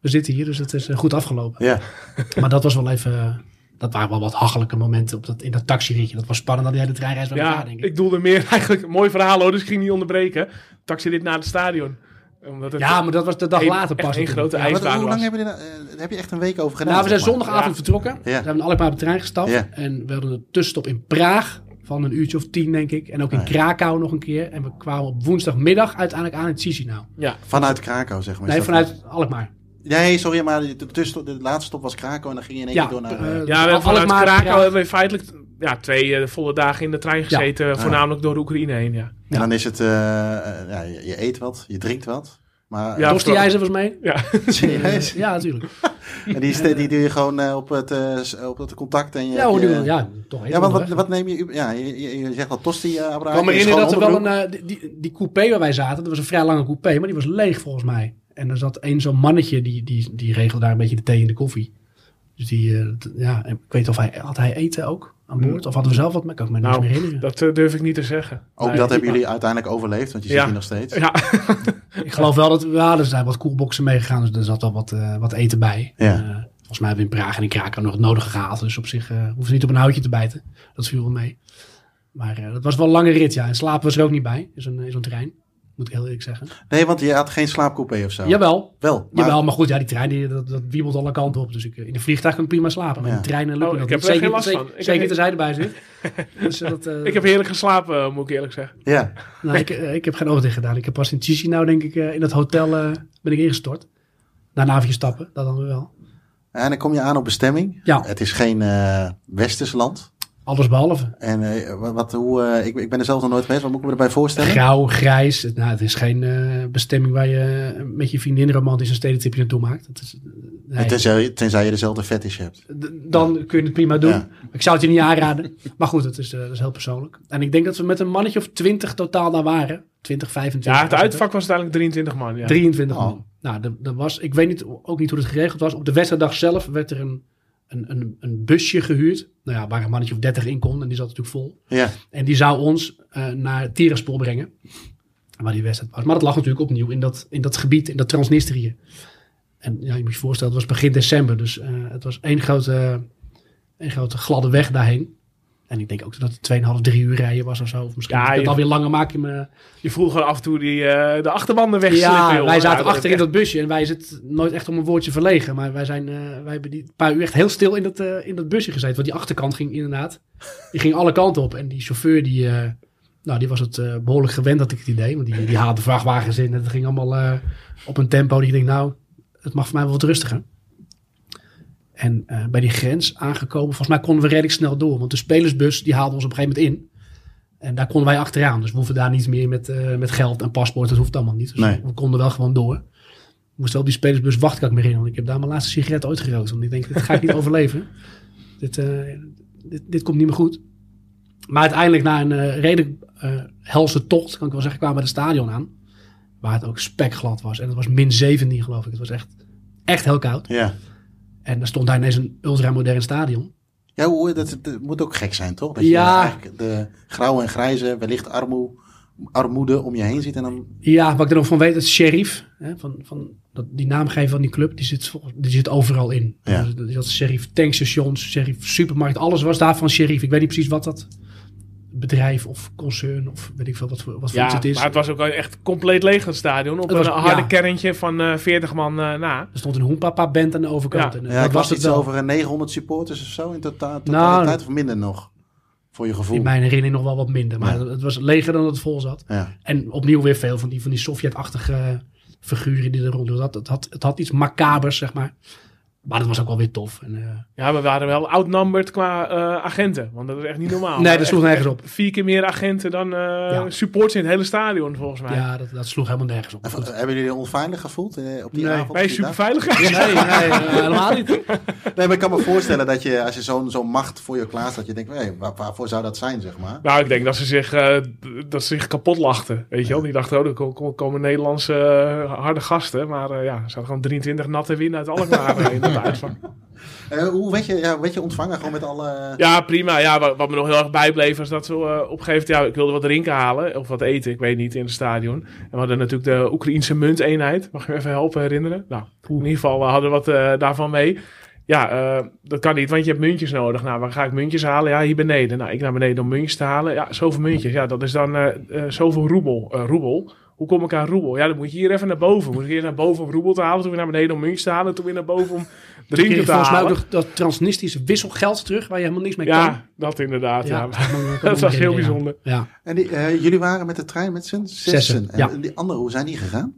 we zitten hier, dus het is eh, goed afgelopen. Ja. (laughs) Maar dat was wel even, eh, dat waren wel wat hachelijke momenten op dat, in dat taxiritje. Dat was spannend dan die hele treinreis bij elkaar, Ja, denk ik. ik doelde meer (laughs) eigenlijk een mooi verhaal hoor, dus ik ging niet onderbreken. Taxi dit naar het stadion. Omdat het Ja, maar dat was de dag later pas. natuurlijk. grote Ja, hoe lang was. heb je, er, nou- eh, heb je echt een week over gedaan? Nou, we zijn zondagavond Ja. vertrokken. Ja. We zijn Alkmaar op de trein gestapt. Ja. En we hadden een tussenstop in Praag van een uurtje of tien, denk ik. En ook in Ah, ja. Krakau nog een keer. En we kwamen op woensdagmiddag uiteindelijk aan in Chisinau. Ja, Vanuit Krakau, zeg maar. Nee, vanuit Alkmaar. Nee, sorry, maar de, tussen, de laatste stop was Krakau en dan ging je in één Ja, keer door naar... eh, ja we hebben vanuit Alkmaar, Krakau hebben we feitelijk ja, twee eh, volle dagen in de trein gezeten. Voornamelijk door de Oekraïne heen, ja. En dan is het, ja, je, je eet wat, je drinkt wat. Maar, Ja, Tosti ijzer was mee? Ja, (laughs) serieus? Ja, natuurlijk. En die, ste- die doe je gewoon eh, op, het, eh, op het contact en je... Ja, je- ja, toch Ja, want wat, wat neem je... Ja, je, je, je zegt al tosti, uh, Ik kan me herinneren dat er wel een, eh, die, die, die coupé waar wij zaten, dat was een vrij lange coupé, maar die was leeg volgens mij. En er zat één zo'n mannetje, die, die, die regelde daar een beetje de thee en de koffie. Dus die, ja, ik weet of hij, had hij eten ook aan boord? Of hadden we zelf wat, maar kan ik me niet Nou, meer herinneren. dat eh, durf ik niet te zeggen. Ook Nee. dat hebben jullie uiteindelijk overleefd, want je Ja. zit hier nog steeds. Ja, Ik geloof wel dat, ja, er zijn wat koelboxen meegegaan, dus er zat wel wat, eh, wat eten bij. Ja. Eh, volgens mij hebben we in Praag en in Krakau nog het nodige gehaald, dus op zich eh hoeven ze niet op een houtje te bijten. Dat viel wel mee. Maar eh, dat was wel een lange rit, ja. En slapen was er ook niet bij, in zo'n in zo'n trein. Moet ik heel eerlijk zeggen. Nee, want je had geen slaapcoupé of zo. Jawel, Wel, maar Jawel, maar goed, ja, die trein die, dat, dat wiebelt alle kanten op. Dus ik, eh, in de vliegtuig kan ik prima slapen. Maar Ja. in de treinen lukt Oh, dat ik heb niet. er Zeker, geen last van. Ik zeker niet als hij erbij zit. dus, dat, eh, Ik heb heerlijk geslapen, moet ik eerlijk zeggen. ja. (laughs) nou, ik, eh, ik heb geen ogen dicht gedaan. Ik heb pas in Chisinau, denk ik, eh, in het hotel eh, ben ik ingestort. Daarna even stappen, dat dan weer wel. En dan kom je aan op bestemming. Ja. Het is geen eh westers land. Alles behalve. En eh, wat, hoe, eh, ik, ik ben er zelf nog nooit geweest. Wat moet ik me erbij voorstellen? Grauw, grijs. Het- Nou, het is geen eh, bestemming waar je met je vriendin romantisch een stedentripje naartoe maakt. Het is, nee. Tenzij, tenzij je dezelfde fetish hebt. D- dan kun je het prima doen. Ja. Ik zou het je niet aanraden. (laughs) Maar goed, het is, eh, dat is heel persoonlijk. En ik denk dat we met een mannetje of 20 totaal daar waren. 20, 25. Ja, het uitvak was uiteindelijk 23 man. Ja. 23 Oh. man. Nou, er, er was, ik weet niet, ook niet hoe het geregeld was. Op de wedstrijddag zelf werd er een, een, een, een busje gehuurd. Nou ja, waar een mannetje of 30 in kon. En die zat natuurlijk vol. Ja. En die zou ons eh, naar Tiraspol brengen. Waar die wedstrijd was. Maar dat lag natuurlijk opnieuw in dat, in dat gebied, in dat Transnistrië. En ja, je moet je voorstellen, het was begin december. Dus eh, het was één grote, één grote gladde weg daarheen. En ik denk ook dat het 2,5, 3 uur rijden was of zo. Of misschien Ja, het je- alweer langer maken. Me... Je gewoon af en toe die, eh, de achterbanden wegslippen. Ja, joh. wij zaten dat- achter in dat busje en wij zitten nooit echt om een woordje verlegen. Maar wij, zijn, eh, wij hebben die paar uur echt heel stil in dat, eh, in dat busje gezeten. Want die achterkant ging inderdaad, die ging alle kanten op. En die chauffeur, die, nou, die was het eh, behoorlijk gewend, had ik het idee. Want die, die haalde vrachtwagens in en het ging allemaal op een tempo. Die ik denk, nou, het mag voor mij wel wat rustiger. En eh, bij die grens aangekomen, volgens mij konden we redelijk snel door. Want de spelersbus, die haalde ons op een gegeven moment in. En daar konden wij achteraan. Dus we hoeven daar niet meer met, eh, met geld en paspoort. Dat hoeft allemaal niet. Dus Nee. we konden wel gewoon door. Ik moest wel op die spelersbus wachten, kan ik me herinneren. Want ik heb daar mijn laatste sigaret ooit gerookt. Want ik denk, dit ga ik niet (laughs) overleven. Dit, eh, dit, dit komt niet meer goed. Maar uiteindelijk na een redelijk helse tocht, kan ik wel zeggen, kwamen we het stadion aan. Waar het ook spekglad was. En het was min 17 geloof ik. Het was echt, echt heel koud. Ja. En er stond daar ineens een ultramodern stadion. Ja, dat, dat moet ook gek zijn, toch? Dat Ja. je eigenlijk de grauwe en grijze, wellicht armoe, armoede om je heen ziet. En dan, Ja, wat ik er nog van weet, het sheriff. Hè, van, van dat, die naamgever van die club, die zit, die zit overal in. Ja. Dus, die had sheriff tankstations, sheriff supermarkt. Alles was daar van sheriff. Ik weet niet precies wat dat bedrijf of concern of weet ik veel wat voor, wat voor Ja, iets het is. maar het was ook echt compleet leeg het stadion. Op Het was- een harde ja. kerntje van eh 40 man eh, na. Er stond een Hoenpapa band aan de overkant. Ja. En, eh, ja, dat ik was het iets wel. over eh, 900 supporters of zo in tota- Nou, totaliteit of minder nog. Voor je gevoel. In mijn herinnering nog wel wat minder. Maar Ja. het was leger dan het vol zat. Ja. En opnieuw weer veel van die, van die Sovjet-achtige figuren die er rond. Het had, het, had, het had iets macabers, zeg maar. Maar dat was ook wel weer tof. En, eh, Ja, we waren wel outnumbered qua eh, agenten. Want dat is echt niet normaal. Nee, dat sloeg nergens op. Vier keer meer agenten dan eh Ja. supporters in het hele stadion, volgens mij. ja, dat, dat sloeg helemaal nergens op. En, Goed. Hebben jullie je onveilig gevoeld op die Nee. avond? Wij op die dag? super veilig. Nee, nee, helemaal niet. (laughs) Nee, maar ik kan me voorstellen dat je, als je zo'n zo'n macht voor je klaar staat, je denkt, hey, waar, waarvoor zou dat zijn, zeg maar? Nou, ik denk dat ze zich, eh, dat ze zich kapot lachten. Weet je wel? Die dachten, oh, er ko- ko- komen Nederlandse harde gasten. Maar eh, ja, ze hadden gewoon 23 natte winnen uit Alkmaar (laughs) eh, (laughs) uitvak. Eh, hoe werd je, ja, werd je ontvangen gewoon met alle... Ja, prima. Ja, wat, wat me nog heel erg bijbleef was dat we eh, op een gegeven moment... Ja, ik wilde wat drinken halen of wat eten, ik weet niet, in het stadion. En we hadden natuurlijk de Oekraïense munteenheid. Mag je me even helpen herinneren? Nou, in ieder geval, we hadden wat eh, daarvan mee. Ja, eh, dat kan niet, want je hebt muntjes nodig. Nou, waar ga ik muntjes halen? Ja, hier beneden. Nou, ik naar beneden om muntjes te halen. Ja, zoveel muntjes. Ja, dat is dan eh, eh, zoveel roebel. eh, roebel. Hoe kom ik aan roebel? Ja, dan moet je hier even naar boven. Moet ik hier naar boven om roebel te halen. Toen weer naar beneden om muntjes te halen. Toen weer naar boven om (laughs) drinken je te volgens mij halen. ook nog dat transnistische wisselgeld terug, waar je helemaal niks mee kan. Ja, dat inderdaad. Ja. dat, was (laughs) heel bijzonder. Ja. En die, eh, jullie waren met de trein met z'n zessen. Zessen, En ja. die andere, hoe zijn die gegaan?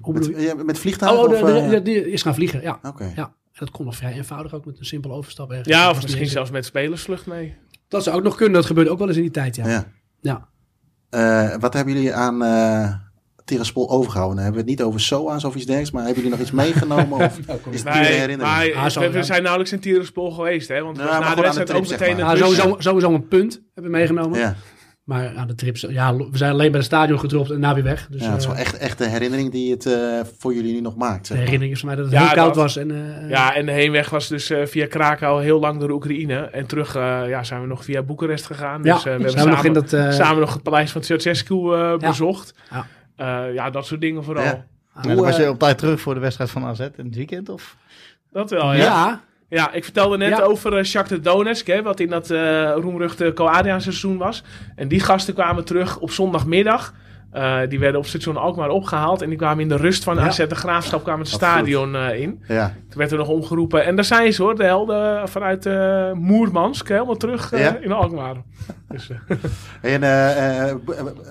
Hoe Met, je? vliegtuigen? Oh, de, of, de, eh? de- die is gaan vliegen, ja. Oké. ja. En dat kon nog vrij eenvoudig, ook met een simpele overstap. ergens. Ja, of misschien zelfs met spelersvlucht mee. Dat zou ook nog kunnen, dat gebeurde ook wel eens in die tijd, ja. Ja. Ja. Eh, wat hebben jullie aan eh Tiraspol overgehouden? Dan hebben we het niet over SOA's of iets dergelijks, maar hebben jullie nog iets meegenomen? (laughs) Of is het puur Nee, herinnering? maar Ah, we, zijn nauwelijks in Tiraspol geweest, hè? Want maar na de wedstrijd ook meteen zeg een sowieso, sowieso een punt hebben we meegenomen. Ja, Maar aan de trips, ja, we zijn alleen bij het stadion gedropt en na weer weg. Dus ja, het is wel eh, echt, echt de herinnering die het eh, voor jullie nu nog maakt. de Zeg maar. herinnering is van mij dat het Ja, heel koud dat- was. En, eh, Ja, en de heenweg was dus eh, via Krakau heel lang door Oekraïne. En terug eh, ja, zijn we nog via Boekarest gegaan. ja, Dus eh, we hebben zijn we nog samen, in dat... samen nog het paleis van Ceausescu eh, bezocht. Ja. Eh, ja, dat soort dingen vooral. Ja. En dan was je op tijd terug voor de wedstrijd van AZ in het weekend? Of? Dat wel, ja. Ja. Ik vertelde net Ja. over uh, Shakhtar Donetsk, hè, wat in dat eh roemruchte Co-Adriaan seizoen was. En die gasten kwamen terug op zondagmiddag. Eh, die werden op station Alkmaar opgehaald. En die kwamen in de rust van Ja. AZ de Graafschap kwamen het stadion eh, in. Ja. Toen werd er nog omgeroepen. En daar zijn ze hoor, de helden vanuit eh Moermansk. Helemaal terug eh, Ja? in Alkmaar. Dus, eh, (laughs) En eh, eh,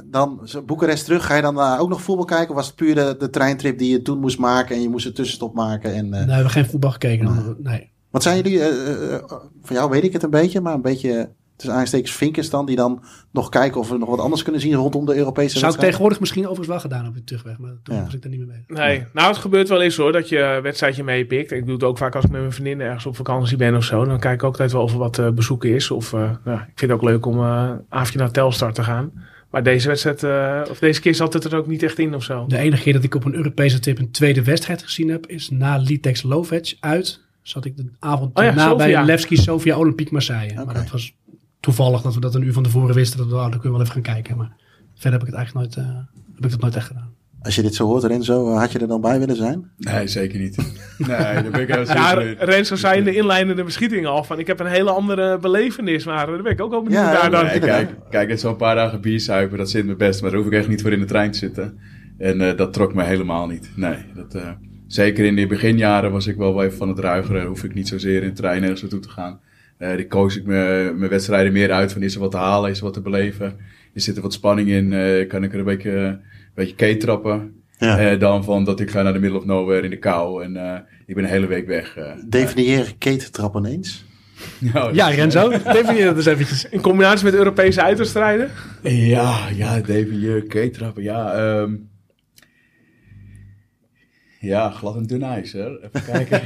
dan zo Boekarest terug, ga je dan eh, ook nog voetbal kijken? Of was het puur de, de treintrip die je toen moest maken en je moest een tussenstop maken? En, eh, Nee, we hebben geen voetbal gekeken. dan. Nee. Wat zijn jullie, eh, eh, van jou weet ik het een beetje, maar een beetje tussen aanstekens vinkers dan, die dan nog kijken of we nog wat anders kunnen zien rondom de Europese Zou ik tegenwoordig misschien overigens wel gedaan op de terugweg. Maar toen Ja. was ik daar niet meer mee. Nee, nou het gebeurt wel eens hoor dat je een wedstrijdje meepikt. Ik doe het ook vaak als ik met mijn vriendinnen ergens op vakantie ben of zo. Dan kijk ik ook altijd wel of er wat eh, bezoeken is. Of eh, nou, ik vind het ook leuk om eh, een avondje naar Telstar te gaan. Maar deze wedstrijd, eh, of deze keer zat het er ook niet echt in of zo. De enige keer dat ik op een Europese tip een tweede wedstrijd gezien heb, is na Litex Lovec uit. Zat ik de avond Oh ja, na bij. Levski Sofia Olympique Marseille. Maar dat was toevallig dat we dat een uur van tevoren wisten. Dat we, oh, dan kunnen we wel even gaan kijken. Maar verder heb ik het eigenlijk nooit, eh, heb ik dat nooit echt gedaan. Als je dit zo hoort, Renzo, eh, had je er dan bij willen zijn? Nee, zeker niet. (laughs) Nee, daar ben ik heel Ja. Renzo zei in de inleidende beschieting al van ik heb een hele andere belevenis. Maar daar ben ik ook wel benieuwd Ja, naar dan. Nee, kijk, kijk, het zo'n paar dagen biersuipen, dat zit me best. Maar daar hoef ik echt niet voor in de trein te zitten. En eh, dat trok me helemaal niet. Nee, dat, eh, zeker in de beginjaren was ik wel even van het ruigeren. Hoef ik niet zozeer in trein ergens naartoe te gaan. Eh, die koos ik me- mijn wedstrijden meer uit van is er wat te halen, is er wat te beleven. Is zit er wat spanning in, eh, kan ik er een beetje, een beetje keetrappen. Ja. Eh, dan van dat ik ga naar de middle of nowhere in de kou en eh, ik ben een hele week weg. Definieer ketentrappen eens. (laughs) Nou, Ja, Renzo, definieer dat eens eventjes. In combinatie met Europese uitwedstrijden. Ja, ja, je keetrappen, ja. ehm ja, glad en dun ijs, hè. Even (laughs) kijken.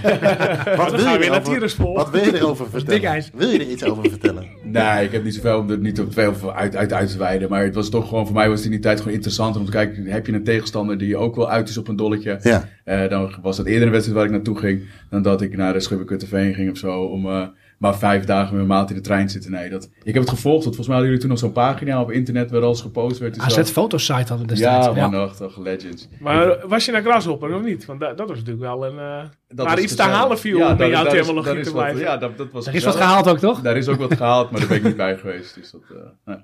Wat weer naar erover-. Wat wil je erover (laughs) vertellen? Dik ijs. Wil je er iets over vertellen? nee, ik heb niet zoveel om er niet op veel uit, uit, uit te wijden. Maar het was toch gewoon, voor mij was het in die tijd gewoon interessant om te kijken. Heb je een tegenstander die ook wel uit is op een dolletje? Ja. Eh, dan was dat eerder een wedstrijd waar ik naartoe ging. Dan dat ik naar de Schubbekutteveen ging of zo. Om eh, maar vijf dagen met mijn maat in de trein te zitten. Nee, dat, ik heb het gevolgd. Want volgens mij hadden jullie toen nog zo'n pagina op internet waar alles gepost werd. zo. AZ Fotosite hadden we destijds. Ja, man, echt, toch, legends. Maar was je naar Grasshopper of niet? Want dat, dat was natuurlijk wel een... eh Dat waar was iets te halen viel Ja, om in daar- jouw terminologie te wat-. Ja, dat, dat was Er is wat gehaald ook, toch? Daar is ook wat gehaald, maar daar ben ik niet bij geweest. Dus dat, eh, nee.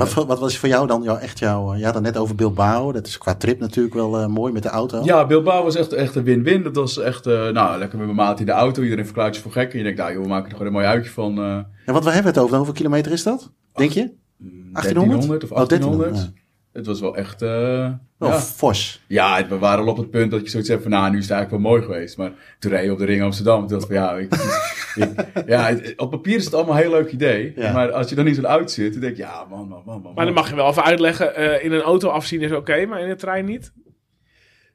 En wat, wat was voor jou dan jou, echt jouw... eh, Je had het net over Bilbao. Dat is qua trip natuurlijk wel eh, mooi met de auto. Ja, Bilbao was echt, echt een win-win. Dat was echt, eh, nou, lekker met mijn maat in de auto. Iedereen verklaart je voor gek. En je denkt, nou joh, we maken er gewoon een mooi uitje van. En wat we hebben het over? Hoeveel kilometer is dat? Denk je? 1800? of Oh, 1800. 1300, Het was wel echt, eh, Wel ja. fors. Ja, we waren al op het punt dat je zoiets hebt van, nou, nu is het eigenlijk wel mooi geweest. Maar toen reed je op de ring Amsterdam. Toen dacht ik van, ja, ik, (laughs) ik- ja het- op papier is het allemaal een heel leuk idee. Ja. Maar als je dan niet zo oud zit, dan denk je, ja, man, man, man, man. Maar dan mag je wel even uitleggen. eh, in een auto afzien is oké, maar in de trein niet.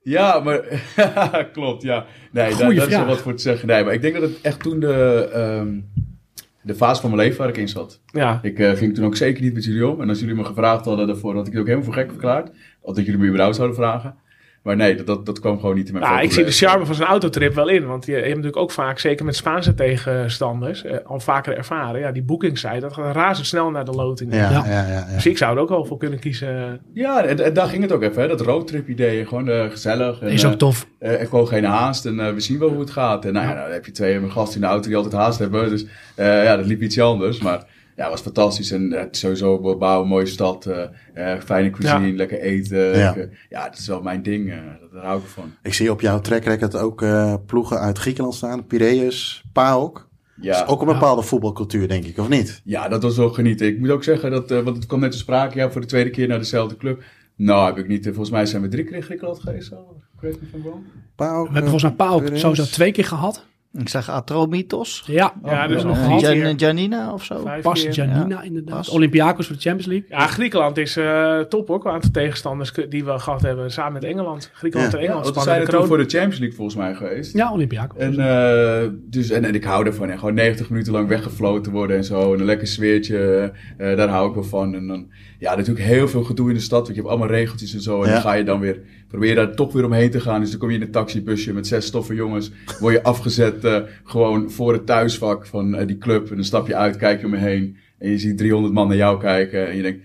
Ja, maar (laughs) klopt, ja. Nee, daar, daar is wel wat voor te zeggen. Nee, maar ik denk dat het echt toen de, ehm, de fase van mijn leven waar ik in zat. Ja. Ik eh, ging toen ook zeker niet met jullie om. En als jullie me gevraagd hadden daarvoor, had ik het ook helemaal voor gek verklaard. Of dat jullie me überhaupt zouden vragen. Maar nee, dat, dat, dat kwam gewoon niet in mijn Nou, ik zie de charme van zo'n autotrip wel in. Want je, je hebt natuurlijk ook vaak, zeker met Spaanse tegenstanders, eh, al vaker ervaren. Ja, die boekingssite, dat gaat razendsnel naar de loting. Ja, Ja. ja, ja. ja, Dus ik zou er ook wel voor kunnen kiezen. Ja, en, en daar ging het ook even, hè. Dat roadtrip idee. Gewoon eh, gezellig. En, Is ook eh, tof. eh, gewoon geen haast en we zien wel hoe het gaat. En nou ja, dan heb je twee mijn gasten in de auto die altijd haast hebben. Dus eh, ja, dat liep iets anders. Maar ja, het was fantastisch. En eh, sowieso Bilbao, een mooie stad. eh, eh, fijne cuisine, Ja. lekker eten. Ja. lekker- ja, dat is wel mijn ding. eh, daar hou ik van. Ik zie op jouw track record ook eh, ploegen uit Griekenland staan. Piraeus, PAOK. Ja. Is ook een bepaalde voetbalcultuur, denk ik, of niet? Ja, dat was wel genieten. Ik moet ook zeggen, dat, eh, want het kwam net te sprake, ja, voor de tweede keer naar dezelfde club. Nou, heb ik niet. Volgens mij zijn we drie keer in Griekenland geweest. Zo. Correct me van We hebben volgens mij Pauk sowieso twee keer gehad. Ik zag Atromitos. Ja, Ja, dus nog nog gehad. vijf Jan- keer. Janina of zo. Vijf Pas keer. Janina inderdaad. Pas. Olympiakos voor de Champions League. Ja, Griekenland is eh, top hoor, qua aantal tegenstanders die we gehad hebben. Samen met Engeland. Griekenland Ja. en Ja, Engeland spannen zijn er toen voor de Champions League volgens mij geweest. Ja, Olympiakos. En, eh, dus, en, en ik hou ervan. En gewoon 90 minuten lang weggefloten worden en zo. En een lekker sfeertje. eh, daar hou ik wel van. En dan, ja, natuurlijk heel veel gedoe in de stad. Want je hebt allemaal regeltjes en zo. En Ja. dan ga je dan weer, probeer daar toch weer omheen te gaan. Dus dan kom je in een taxibusje met zes stoffe jongens. Word je afgezet eh, gewoon voor het thuisvak van eh, die club. En dan stap je uit, kijk je om je heen. En je ziet 300 man naar jou kijken. En je denkt,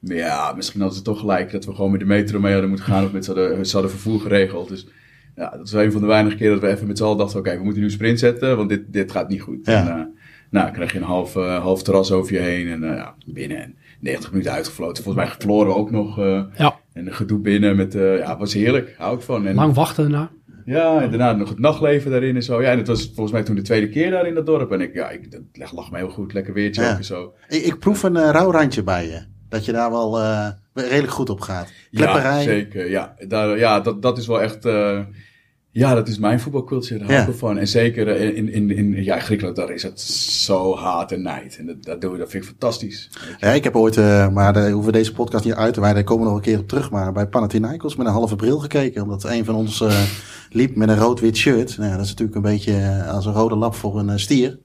ja, misschien hadden ze toch gelijk dat we gewoon met de metro mee hadden moeten gaan. Of met ze hadden, vervoer geregeld. Dus ja, dat is een van de weinige keren dat we even met z'n allen dachten, oké, we moeten nu sprint zetten, want dit, dit gaat niet goed. Ja. En, eh, Nou, dan krijg je een half, half terras over je heen. En ja, binnen en 90 minuten uitgefloten. Volgens mij verloren we ook nog. Ja, en een gedoe binnen met, eh, ja, het was heerlijk. Hou ik van. En, lang wachten daarna. Ja, en daarna nog het nachtleven daarin en zo. Ja, en het was volgens mij toen de tweede keer daar in dat dorp. En ik, ja, ik, dat lag- me heel goed. Lekker weertje Ja. ook en zo. Ik, ik proef een eh, rauw randje bij je. Dat je daar wel eh, redelijk goed op gaat. Ja, Klepperij. zeker. Ja, daar, ja dat, dat is wel echt... ja, dat is mijn voetbalcultuur. Daar hou ik van. En zeker eh, in, in, in ja, Griekenland, daar is het zo haat en nijd. En dat, dat, doen we, dat vind ik fantastisch. Ja, ik heb ooit, eh, maar daar hoeven we deze podcast niet uit te wijden. Daar komen we nog een keer op terug. Maar bij Panathinaikos met een halve bril gekeken. Omdat een van ons eh, liep met een rood-wit shirt. Nou, ja, dat is natuurlijk een beetje als een rode lap voor een stier.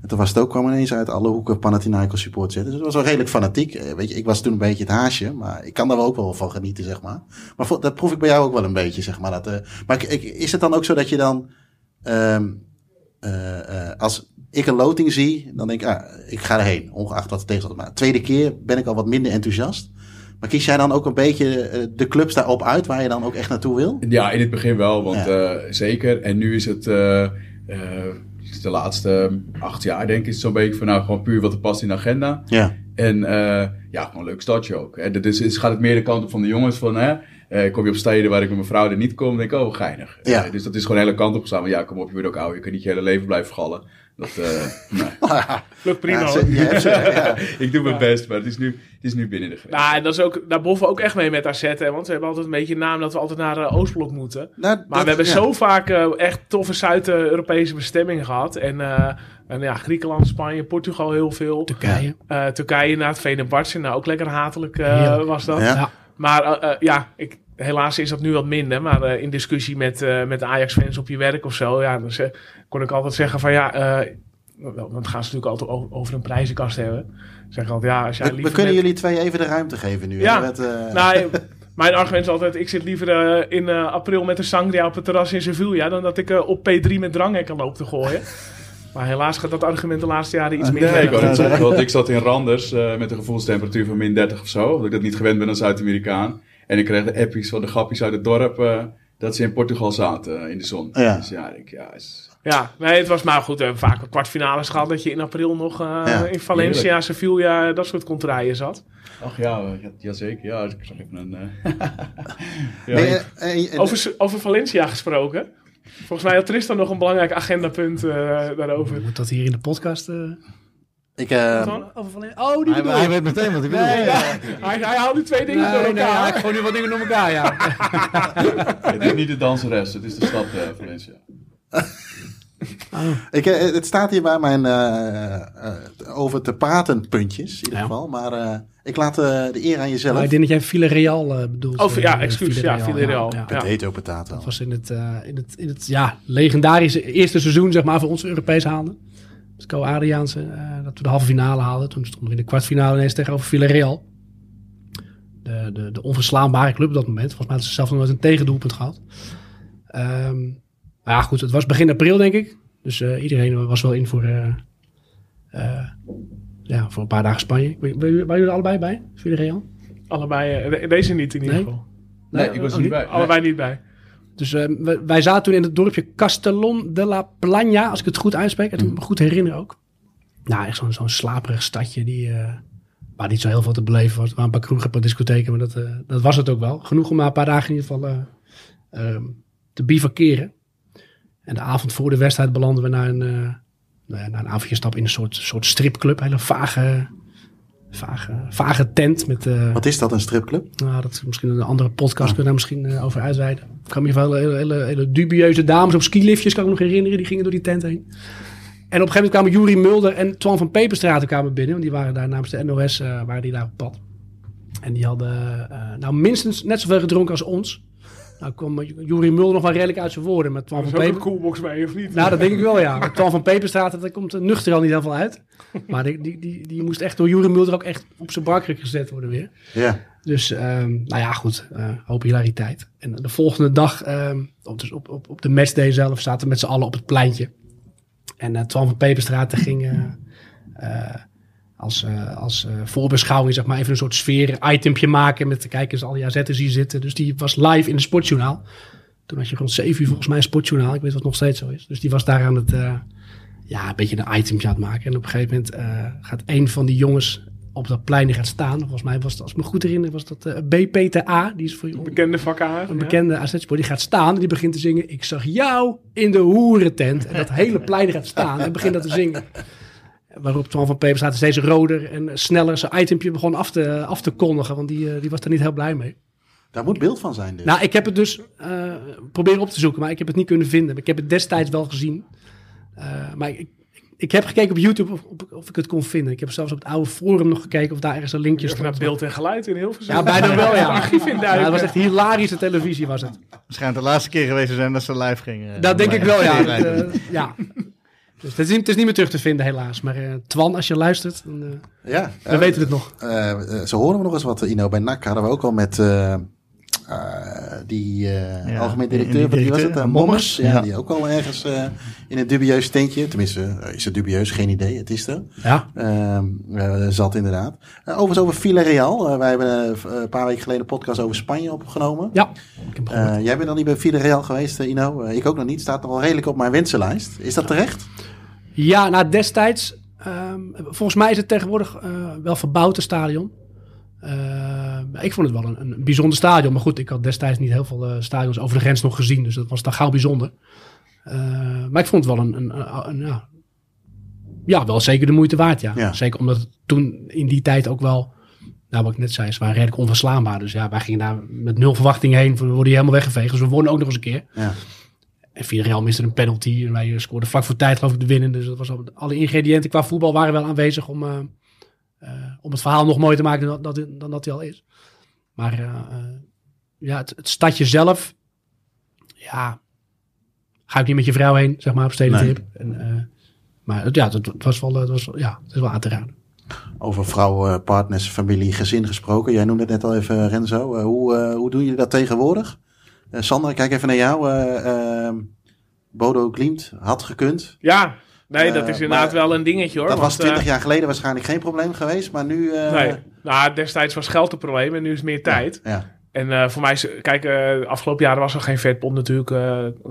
En toen was het ook, kwam ineens uit alle hoeken Panathinaikos support zitten. Dus het was wel redelijk fanatiek. Eh, weet je, ik was toen een beetje het haasje. Maar ik kan daar wel ook wel van genieten, zeg maar. Maar dat proef ik bij jou ook wel een beetje, zeg maar. Dat, eh, maar ik, is het dan ook zo dat je dan... ehm, eh, als ik een loting zie, dan denk ik, ah, ik ga erheen, ongeacht wat het tegenstander. Maar de tweede keer ben ik al wat minder enthousiast. Maar kies jij dan ook een beetje de clubs daarop uit waar je dan ook echt naartoe wil? Ja, in het begin wel, want Ja. zeker. En nu is het de laatste acht jaar, denk ik, zo'n beetje van nou gewoon puur wat er past in de agenda. Ja, En eh, ja, gewoon een leuk stadje ook. Hè. Dus is, gaat het meer de kant op van de jongens van, hè, eh, kom je op steden waar ik met mijn vrouw er niet kom, denk ik, oh, geinig. Ja. Eh, dus dat is gewoon hele kant op gestaan. Maar ja, kom op, je wordt ook oud, je kunt niet je hele leven blijven gallen. Dat, eh, (laughs) nee. (laughs) Lukt prima. Ze- hebt (laughs) ja. ik doe mijn best, maar het is nu, het is nu binnen de grens. Nou, en dat is ook, daar boffen we ook echt mee met AZ. Hè, want we hebben altijd een beetje een naam dat we altijd naar eh, Oostblok moeten. Nou, Maar dat- we hebben ja. zo vaak eh, echt toffe Zuid-Europese bestemmingen gehad. En, eh, en ja, Griekenland, Spanje, Portugal heel veel. Turkije. Eh, Turkije na het Venebartse. Nou, ook lekker hatelijk eh, was dat. Ja. Maar ja, ik, helaas is dat nu wat minder. Maar eh, in discussie met, eh, met Ajax-fans op je werk of zo... Ja, dan ze- kon ik altijd zeggen van ja... eh, wel, dan gaan ze natuurlijk altijd over, een prijzenkast hebben. Zeg altijd, ja, als jij We, kunnen met- jullie twee even de ruimte geven nu. Ja. Met, eh, Nou, (laughs) mijn argument is altijd, ik zit liever in eh, april met een sangria op het terras in Sevilla... dan dat ik op P3 met dranghekken loop te gooien. (laughs) Maar helaas gaat dat argument de laatste jaren iets minder. Nee, ik wou net nee. zeggen, want ik zat in Randers eh, met een gevoelstemperatuur van min 30 of zo. Dat ik dat niet gewend ben als Zuid-Amerikaan. En ik kreeg de appies van de grappies uit het dorp eh, dat ze in Portugal zaten eh, in de zon. Ja. Dus ja, ik, ja is... Ja, nee, het was maar goed. We hebben vaak een kwartfinales gehad dat je in april nog eh, Ja, in Valencia, heerlijk. Sevilla, dat soort contraien zat. Ach ja, ja, jazeker. Ja, ik zag even een... (laughs) ja, nee, Over, over Valencia gesproken. Volgens mij had Tristan nog een belangrijk agendapunt eh, daarover. Moet dat hier in de podcast... eh, ik, eh, Oh, die Hij, hij weet meteen wat hij bedoelt. Nee, ja. Hij, hij haalt nu twee dingen door Nee, nee, elkaar. ja, ik gooi nu wat dingen door elkaar, ja. (laughs) het is niet de danseres, het is de stad eh, Valencia. (laughs) ik, eh, het staat hier bij mijn eh, eh, over te praten puntjes, in ieder Ja. geval. Maar eh, ik laat eh, de eer aan jezelf. Maar ik denk dat jij Villarreal bedoelt. Oh, ja, excuus, ja, Villarreal. ja. Ja. Potato, potato. Dat was in het, eh, in het, in het ja, legendarische eerste seizoen zeg maar, voor ons Europees haalden. Dus Co Adriaanse, eh, dat we de halve finale haalden. Toen stonden we in de kwartfinale ineens tegenover Villarreal. De, de, de onverslaanbare club op dat moment. Volgens mij hadden ze zelf nog nooit een tegendoelpunt gehad. Ehm, maar ja, goed, het was begin april denk ik. Dus eh, iedereen was wel in voor, eh, eh, ja, voor een paar dagen Spanje. Waren waren jullie er allebei bij, Villarreal? Allebei, de- deze niet in ieder Nee? geval. Nee, ik was er oh, niet bij. Allebei niet bij. Dus eh, wij- zaten toen in het dorpje Castellon de la Plana, als ik het goed uitspreek. En toen me goed herinner ook. Nou, echt zo'n zo'n slaperig stadje die, eh, waar niet zo heel veel te beleven was. Waren een paar kroegen, een paar discotheken, maar dat, eh, dat was het ook wel. Genoeg om maar een paar dagen in ieder geval eh, ehm, te bivakeren. En de avond voor de wedstrijd belanden we naar een, nou ja, naar een avondje stap in een soort, soort stripclub. Hele vage, vage, vage tent met... eh, Wat is dat, een stripclub? nou, dat is misschien een andere podcast kunnen we daar misschien eh, over uitweiden. Ik kan me in ieder geval hele, hele, hele dubieuze dames op skiliftjes, kan ik me nog herinneren. Die gingen door die tent heen. En op een gegeven moment kwamen Jurie Mulder en Twan van Peperstraat kwamen binnen. Want die waren daar namens de NOS, eh, waren die daar op pad. En die hadden nou minstens net zoveel gedronken als ons. Nou kwam Jurie Mulder nog wel redelijk uit zijn woorden. Met Twan van ook een Peper... coolbox bij, of niet? Nou, dat denk ik wel, ja. Met Twan van Peperstraat, daar komt er nuchter al niet heel veel uit. Maar die, die, die, die moest echt door Jurie Mulder ook echt op zijn barkruk gezet worden weer. Ja. Dus, ehm, nou ja, goed. eh hoop hilariteit. En de volgende dag, ehm, op, dus op, op, op de matchday zelf, zaten we met z'n allen op het pleintje. En uh, Twan van Peperstraat ging eh, als, eh, als eh, voorbeschouwing, zeg maar, even een soort sfeer-itempje maken met de kijkers, al die AZ'ers hier zitten. Dus die was live in de sportjournaal. Toen had je rond 7 uur volgens mij een sportjournaal. Ik weet wat nog steeds zo is. Dus die was daar aan het, eh, ja, een beetje een itemje aan het maken. En op een gegeven moment gaat een van die jongens op dat plein gaat staan. Volgens mij was het, als ik me goed herinner, was dat BPTA. Die is voor je Bekende vakkaar. een bekende AZ-sport. Die gaat staan en die begint te zingen. Ik zag jou in de hoerentent. En dat hele plein gaat staan en begint dat te zingen. Waarop Twan van Peperstraat steeds roder en sneller zijn itempje begon af te, af te kondigen. Want die, eh, die was er niet heel blij mee. Daar moet beeld van zijn dus. Nou, ik heb het dus eh, proberen op te zoeken, maar ik heb het niet kunnen vinden. Ik heb het destijds wel gezien. Eh, maar ik, ik heb gekeken op YouTube of, of, of ik het kon vinden. Ik heb zelfs op het oude forum nog gekeken of daar ergens een linkje Even naar stond. beeld en geluid in Hilversum. Ja, bijna (laughs) wel, ja. Archief in Ja, dat was echt hilarische televisie, was het. Schijnt de laatste keer geweest te zijn dat ze live gingen. Dat denk ik wel, ja. (laughs) Ja. Dus het, is niet, het is niet meer terug te vinden, helaas. Maar eh, Twan, als je luistert, dan, eh, ja, we weten het nog. Eh, zo horen we nog eens wat, Ino. Bij NAC hadden we ook al met eh, eh, die eh, Ja, algemeen die- directeur, die wie was het? Eh, Mommers. Ja, Ja. Die ook al ergens eh, in een dubieus tentje. Tenminste, is het dubieus? Geen idee. Het is er. Ja. Ehm, eh, zat inderdaad. Overigens over Villarreal. Wij hebben een paar weken geleden een podcast over Spanje opgenomen. Ja. Ik heb gehoord. Eh, jij bent nog niet bij Villarreal geweest, Ino. Ik ook nog niet. Staat nog wel redelijk op mijn wensenlijst. Is dat terecht? Ja, nou destijds, ehm, volgens mij is het tegenwoordig eh, wel verbouwd, het stadion. Eh, ik vond het wel een, een bijzonder stadion. Maar goed, ik had destijds niet heel veel eh, stadions over de grens nog gezien. Dus dat was dan gauw bijzonder. Maar ik vond het wel een, een, een- een- ja, ja, wel zeker de moeite waard, ja. Ja. Zeker omdat het toen in die tijd ook wel, nou wat ik net zei, ze waren redelijk onverslaanbaar. Dus ja, wij gingen daar met nul verwachting heen. We worden hier helemaal weggeveegd. Dus we wonnen ook nog eens een keer. Ja. En Villarreal miste een penalty. En wij scoorden vlak voor tijd geloof ik de winnen. Dus dat was al, alle ingrediënten qua voetbal waren wel aanwezig om, eh, eh, om het verhaal nog mooier te maken dan dat, dan dat hij al is. Maar eh, eh, ja, het, het stadje zelf, ja, ga ik niet met je vrouw heen, zeg maar, op stedentrip. En, eh, maar het, ja, het, het was wel, het was, ja, het is wel aan te raden. Over vrouw, eh, partners, familie, gezin gesproken. Jij noemde het net al even, Renzo. Eh, hoe, eh, hoe doen jullie dat tegenwoordig? Eh, Sander, kijk even naar jou. Eh, ehm, Bodo Glimt had gekund. Ja, nee, dat Eh, is inderdaad wel een dingetje hoor. dat was want, 20 jaar geleden waarschijnlijk geen probleem geweest. Maar nu... Nee, nou, destijds was geld het probleem en nu is meer tijd. Ja, En voor mij, is, kijk, de afgelopen jaren was er geen vetpot natuurlijk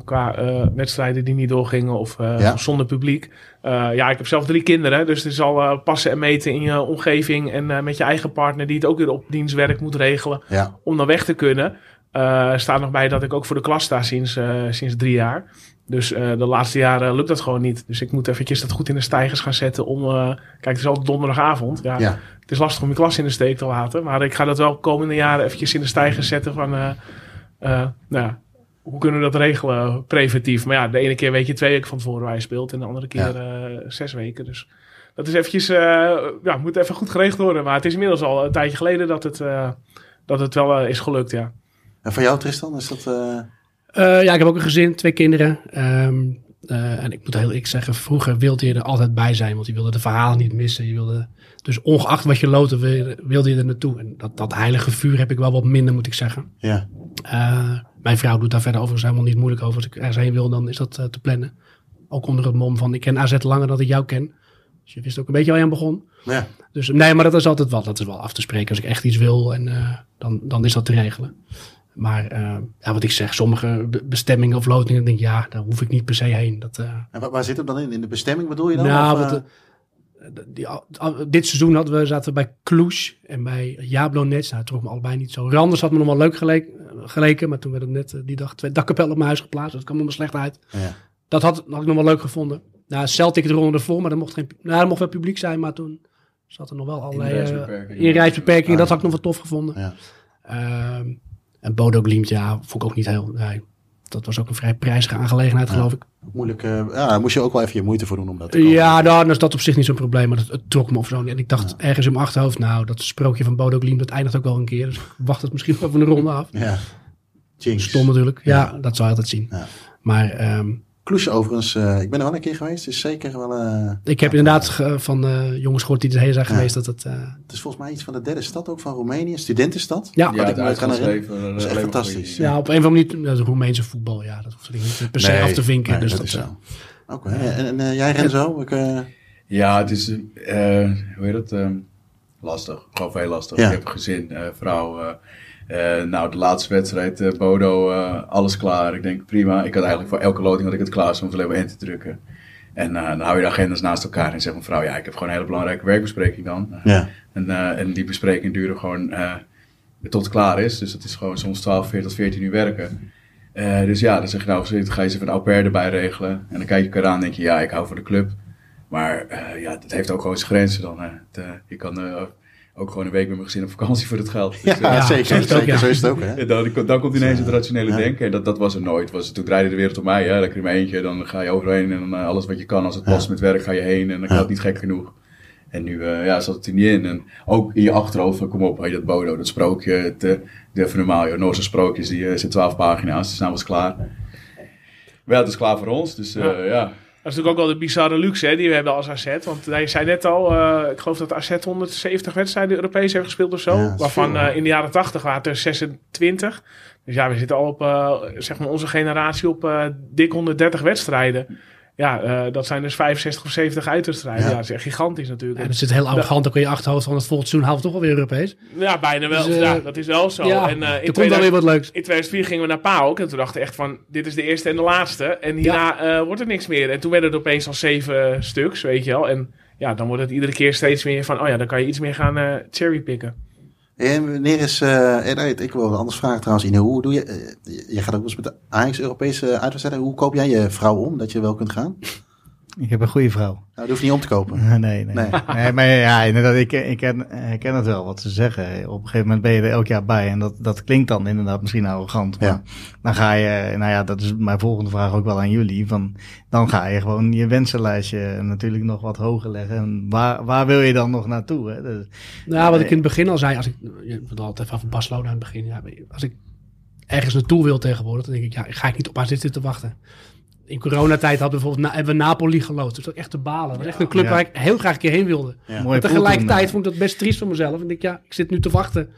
qua wedstrijden die niet doorgingen of Ja. zonder publiek. Ja, ik heb zelf drie kinderen, dus het is al passen en meten in je omgeving en met je eigen partner die het ook weer op dienstwerk moet regelen ja. om dan weg te kunnen. Eh staat nog bij dat ik ook voor de klas sta sinds, eh, sinds drie jaar. Dus eh, de laatste jaren lukt dat gewoon niet. Dus ik moet eventjes dat goed in de stijgers gaan zetten om... kijk, het is altijd donderdagavond. Ja, ja. het is lastig om je klas in de steek te laten. Maar ik ga dat wel komende jaren eventjes in de stijger zetten van... nou ja, hoe kunnen we dat regelen preventief? Maar ja, de ene keer weet je twee weken van tevoren waar je speelt... en de andere keer zes weken. Dus dat is eventjes... ja, moet even goed geregeld worden. Maar het is inmiddels al een tijdje geleden dat het, dat het wel is gelukt, ja. En voor jou, Tristan, is dat... eh, Eh, ja, ik heb ook een gezin, twee kinderen. Ehm, eh, en ik moet heel eerlijk zeggen, vroeger wilde je er altijd bij zijn. Want je wilde de verhalen niet missen. Je wilde, dus ongeacht wat je loten, wil- wilde je er naartoe. En dat, dat heilige vuur heb ik wel wat minder, moet ik zeggen. ja, mijn vrouw doet daar verder overigens helemaal niet moeilijk over. Als ik ergens heen wil, dan is dat te plannen. Ook onder het mom van, ik ken AZ langer dan ik jou ken. Dus je wist ook een beetje waar je aan begon. ja. Dus nee, maar dat is altijd wel, dat is wel af te spreken. Als ik echt iets wil, en, dan, dan is dat te regelen. Maar eh, ja, wat ik zeg, sommige be- bestemmingen of lotingen, denk ik, ja, daar hoef ik niet per se heen. Dat, eh, En waar, waar zit hem dan in? In de bestemming bedoel je dan? nou, Of, wat, eh, die, dit seizoen hadden we, zaten we bij Cluj en bij Jablonec. Nou, het trok me allebei niet zo. Randers had me nog wel leuk geleek- geleken, maar toen werd het net die dag twee dakkapellen op mijn huis geplaatst. Dat kwam me slecht uit. ja. Dat had, had ik nog wel leuk gevonden. Nou, Celtic de ronde ervoor, maar er mocht, geen, nou, er mocht wel publiek zijn, maar toen zat er nog wel allerlei eh, Inreisbeperkingen. Ah, dat had ik nog wel tof gevonden. Ja. Ehm, en Bodo Glimt, ja, vond ik ook niet heel... Nee, dat was ook een vrij prijzige aangelegenheid, Ja. geloof ik. Moeilijk. eh, ja, daar moest je ook wel even je moeite voor doen om dat te komen. Ja, nou, dan is dat op zich niet zo'n probleem, maar het, het trok me of zo. En ik dacht ergens in mijn achterhoofd, nou, dat sprookje van Bodo Glimt, dat eindigt ook wel een keer. Dus wacht het misschien wel even een ronde af. Ja. Jinx. Stom natuurlijk. Ja, dat zou je altijd zien. Ja. Maar ehm, Kloesje overigens, eh, ik ben er wel een keer geweest. is zeker wel... eh, ik heb inderdaad ge- van eh, jongens gehoord die erheen zijn geweest, dat het... eh, het is volgens mij iets van de derde stad ook van Roemenië. Studentenstad. ja, Ja, ik me het kan herinneren. uitgaansleven. Dat is echt fantastisch. ja, op een of andere manier, dat is Roemeense voetbal, ja, dat hoeft er niet per se Nee, af te vinken. nee, dus dat, dat, is zo. Oké. En, en eh, jij Renzo? Ik, eh, Ja, het is, eh, hoe heet dat? ehm, lastig. Gewoon veel lastig. Ja. Ik heb een gezin, eh, vrouw. Eh, nou, de laatste wedstrijd, eh, Bodo, eh, alles klaar. Ik denk prima. Ik had eigenlijk voor elke loting had ik het klaar staan om alleen maar in te drukken. En dan hou je de agendas naast elkaar en zegt mevrouw, ja, ik heb gewoon een hele belangrijke werkbespreking dan. Ja. En, en die bespreking duren gewoon tot het klaar is. Dus dat is gewoon soms 12, 14 tot 14 uur werken. Dus ja, dan zeg je nou, dan ga je eens even een au pair erbij regelen. En dan kijk je elkaar aan en denk je, ja, ik hou van de club. Maar ja, dat heeft ook gewoon zijn grenzen dan. Hè. Het, je kan ook gewoon een week met mijn gezin op vakantie voor het geld. Dus, Ja, eh, zo zeker. is het ook, zeker ja. Zo is het ook, hè? en dan, dan komt ineens het rationele Ja. denken. En dat, dat was er nooit. Was, toen draaide de wereld om mij. Hè. Lekker in mijn eentje. Dan ga je overheen. En dan, eh, alles wat je kan. Als het Ja. past met werk ga je heen. En dan Ja. gaat het niet gek genoeg. En nu eh, ja, zat het er niet in. En ook in je achterhoofd. van, Kom op. Je dat Bodo. Dat sprookje. Het, de, even normaal. joh, Noorse sprookjes. Die uh, zijn twaalf pagina's. Dus nou was het klaar. Maar ja, het is klaar voor ons. Dus eh, Ja. Dat is natuurlijk ook wel de bizarre luxe hè, die we hebben als AZ. Want hij zei net al, eh, ik geloof dat AZ 170 wedstrijden Europees heeft gespeeld of zo. Ja, waarvan veel, eh, in de jaren 80 waren het er 26. Dus ja, we zitten al op, eh, zeg maar onze generatie op dik 130 wedstrijden. Ja, eh, dat zijn dus 65 of 70 uitwedstrijden. Ja. Ja. dat is echt gigantisch natuurlijk. Ja, dat zit heel arrogant. Dan kun je achterhoofd van het volgende seizoen halen we toch alweer Europees. Ja, bijna wel. Dus, eh, ja, dat is wel zo. Ja, en, eh, in er komt 2000 alweer wat leuks. in 2004 gingen we naar PAOK en toen dachten we echt van, dit is de eerste en de laatste. En hierna eh, wordt er niks meer. En toen werden het opeens al zeven stuks, weet je wel. En ja, dan wordt het iedere keer steeds meer van, oh ja, dan kan je iets meer gaan eh cherrypicken. En wanneer is... nee, ik wil wat anders vragen trouwens. Ine, hoe doe je... eh, je gaat ook eens met de Ajax Europese uitwedstrijden. Hoe koop jij je vrouw om, dat je wel kunt gaan? Ik heb een goede vrouw. Nou, dat hoeft niet om te kopen. (laughs) Nee, nee. Nee. nee. maar ja, inderdaad, ik, ik, ken, ik ken het wel wat ze zeggen. Op een gegeven moment ben je er elk jaar bij. En dat, dat klinkt dan inderdaad misschien arrogant. Maar Ja. dan ga je, nou ja, dat is mijn volgende vraag ook wel aan jullie. Van, dan ga je gewoon je wensenlijstje natuurlijk nog wat hoger leggen. En waar, waar wil je dan nog naartoe? Hè? Dus, Nou, wat ik in het begin al zei, als ik, je had altijd even van Barcelona aan het begin. Ja, als ik ergens naartoe wil tegenwoordig, dan denk ik, ja, ga ik niet op AZ zitten te wachten. In coronatijd hadden we bijvoorbeeld na, hebben we Napoli geloot. Dus dat echt te balen. Dat was echt een club Ja. waar ik heel graag een keer heen wilde. Maar tegelijkertijd vond ik dat best triest voor mezelf. En ik, ja, ik zit nu te wachten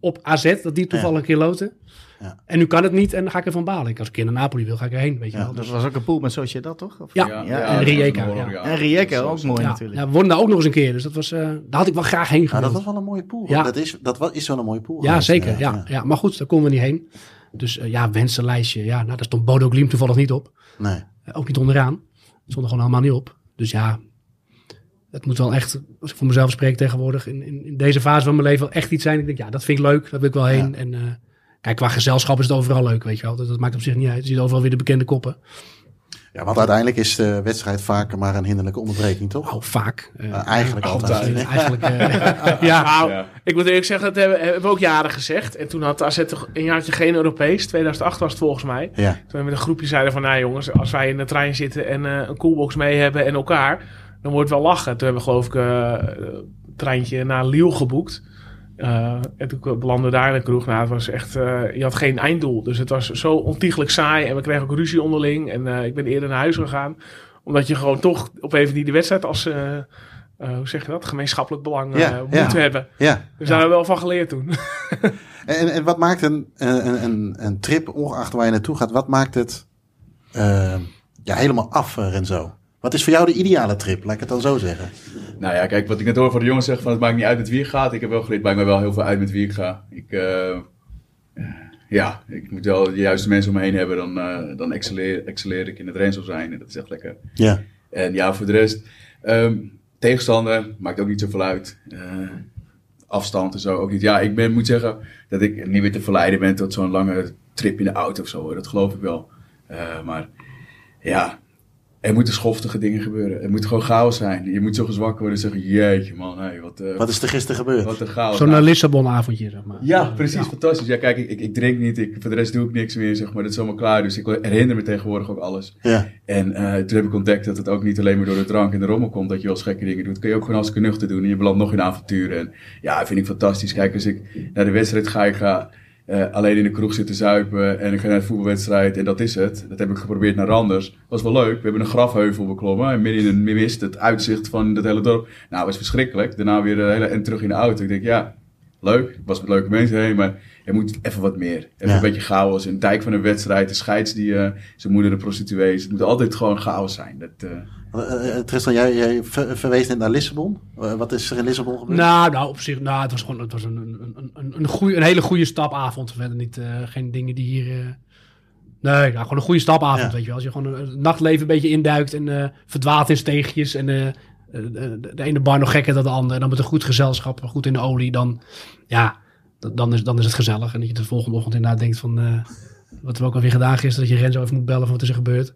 op AZ, dat die toevallig een keer loten. Ja. En nu kan het niet en dan ga ik ervan balen. Ik, als ik een keer naar Napoli wil, ga ik erheen, weet je Ja, wel. Dat Dus, was ook een pool met Sociedad, toch? Of- Ja, ja, en en, Rijeka, dat en Rijeka, Dat ook mooi ja, natuurlijk. ja, we wonnen daar ook nog eens een keer. Dus dat was, eh, daar had ik wel graag heen Nou, gewild. dat was wel een mooie pool. Ja. Dat is, dat is wel een mooie pool. Ja, zeker. Ja, ja. Maar goed, daar konden we niet heen. Dus eh, ja, wensenlijstje. Ja, nou, daar stond Bodo Glim toevallig niet op. Nee. Eh, ook niet onderaan. Stond er gewoon allemaal niet op. Dus ja, het moet wel echt, als ik voor mezelf spreek tegenwoordig, in, in, in deze fase van mijn leven wel echt iets zijn. Ik denk, ja, dat vind ik leuk. Daar wil ik wel heen. Ja. En eh, kijk, qua gezelschap is het overal leuk, weet je wel. Dat, dat maakt op zich niet uit. Je ziet overal weer de bekende koppen. Ja, want uiteindelijk is de wedstrijd vaak maar een hinderlijke onderbreking, toch? Oh, vaak. Eh, Eh, eigenlijk altijd. altijd. eh, eigenlijk, eh, (laughs) (laughs) ja. Nou, Ja. ik moet eerlijk zeggen, dat hebben, hebben we ook jaren gezegd. En toen had AZ toch een jaartje geen Europees. 2008 was het volgens mij. Ja. Toen we met een groepje zeiden van, nou jongens, als wij in de trein zitten en eh, een coolbox mee hebben en elkaar, dan wordt het wel lachen. Toen hebben we geloof ik eh, een treintje naar Lille geboekt. Eh, en toen belanden we daar in de kroeg. Nou, het was echt, eh, je had geen einddoel. Dus het was zo ontiegelijk saai en we kregen ook ruzie onderling. En eh, ik ben eerder naar huis gegaan. Omdat je gewoon toch op even die de wedstrijd als, hoe zeg je dat, gemeenschappelijk belang Ja, moet ja. hebben. Ja. Dus daar hebben we wel van geleerd toen. (laughs) En, en wat maakt een, een, een, een trip, ongeacht waar je naartoe gaat, wat maakt het ja, helemaal af, eh, Renzo? Wat is voor jou de ideale trip, laat ik het dan zo zeggen? Nou ja, kijk, wat ik net hoor van de jongens zeggen van het maakt niet uit met wie je gaat. Ik heb wel geleerd, het maakt mij wel heel veel uit met wie ik ga. Ik, eh, ja, ik moet wel de juiste mensen om me heen hebben, dan, eh, dan excelleer, excelleer ik in het Renzo zijn. En dat is echt lekker. Ja. En ja, voor de rest, ehm, tegenstander maakt ook niet zoveel uit. Eh, afstand en zo ook niet. Ja, ik ben, moet zeggen dat ik niet meer te verleiden ben tot zo'n lange trip in de auto of zo. hoor. Dat geloof ik wel. Maar ja, er moeten schoftige dingen gebeuren. Er moet gewoon chaos zijn. Je moet zo wakker worden en zeggen, jeetje man, hey, wat, eh, Wat is er gisteren gebeurd? wat een chaos. Zo'n Nou, Lissabon-avondje, zeg maar. ja, precies, fantastisch. Ja, kijk, ik, ik, drink niet, ik, voor de rest doe ik niks meer, zeg maar. Dat is allemaal klaar, dus ik herinner me tegenwoordig ook alles. Ja. En eh, toen heb ik ontdekt dat het ook niet alleen maar door de drank en de rommel komt, dat je wel eens gekke dingen doet. Kun je ook gewoon als nuchter doen en je belandt nog in avonturen. En ja, vind ik fantastisch. Kijk, als ik naar de wedstrijd ga, ik ga eh, alleen in de kroeg zitten zuipen en ik ga naar de voetbalwedstrijd en dat is het. Dat heb ik geprobeerd naar Randers. Was wel leuk. We hebben een grafheuvel beklommen en midden in een mist, het uitzicht van het hele dorp. Nou, was verschrikkelijk. Daarna weer de hele en terug in de auto. Ik denk, ja, leuk. Was met leuke mensen heen, maar er moet even wat meer. Even Ja. een beetje chaos. Een dijk van een wedstrijd, de scheids die eh, zijn moeder een prostituee is. Het moet altijd gewoon chaos zijn. Dat, eh, Tristan, jij, jij ver- verwees net naar Lissabon. Wat is er in Lissabon gebeurd? Nou, nou, op zich, nou, het was gewoon het was een, een, een, een, een, goeie, een hele goede stapavond. Verder niet, eh, geen dingen die hier, eh, Nee, nou, gewoon een goede stapavond, Ja. weet je wel. Als je gewoon een- het nachtleven een beetje induikt en eh, verdwaalt in steegjes en de, de ene bar nog gekker dan de andere. En dan met een goed gezelschap, goed in de olie, dan, ja, dan is, dan is het gezellig. En dat je de volgende ochtend inderdaad denkt van, eh, wat we ook alweer gedaan gisteren, dat je Renzo even moet bellen van wat is er gebeurd.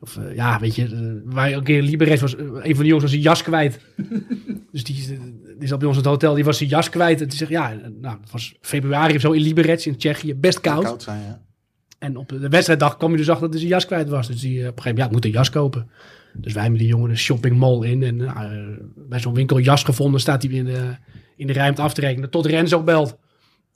Of eh, ja, weet je, eh, waar een keer Liberes was, een van de jongens was zijn jas kwijt. (laughs) dus die, die zat bij ons in het hotel, die was zijn jas kwijt. En die zegt, ja, nou, het was februari of zo in Liberec in Tsjechië, best koud. Koud zijn, ja. En op de wedstrijddag kwam je dus achter dat hij zijn jas kwijt was. Dus die, op een gegeven moment, ja, ik moet een jas kopen. Dus wij met die jongen een shopping mall in. En bij zo'n winkel jas gevonden, staat hij in de, in de ruimte af te rekenen. Tot Renzo belt.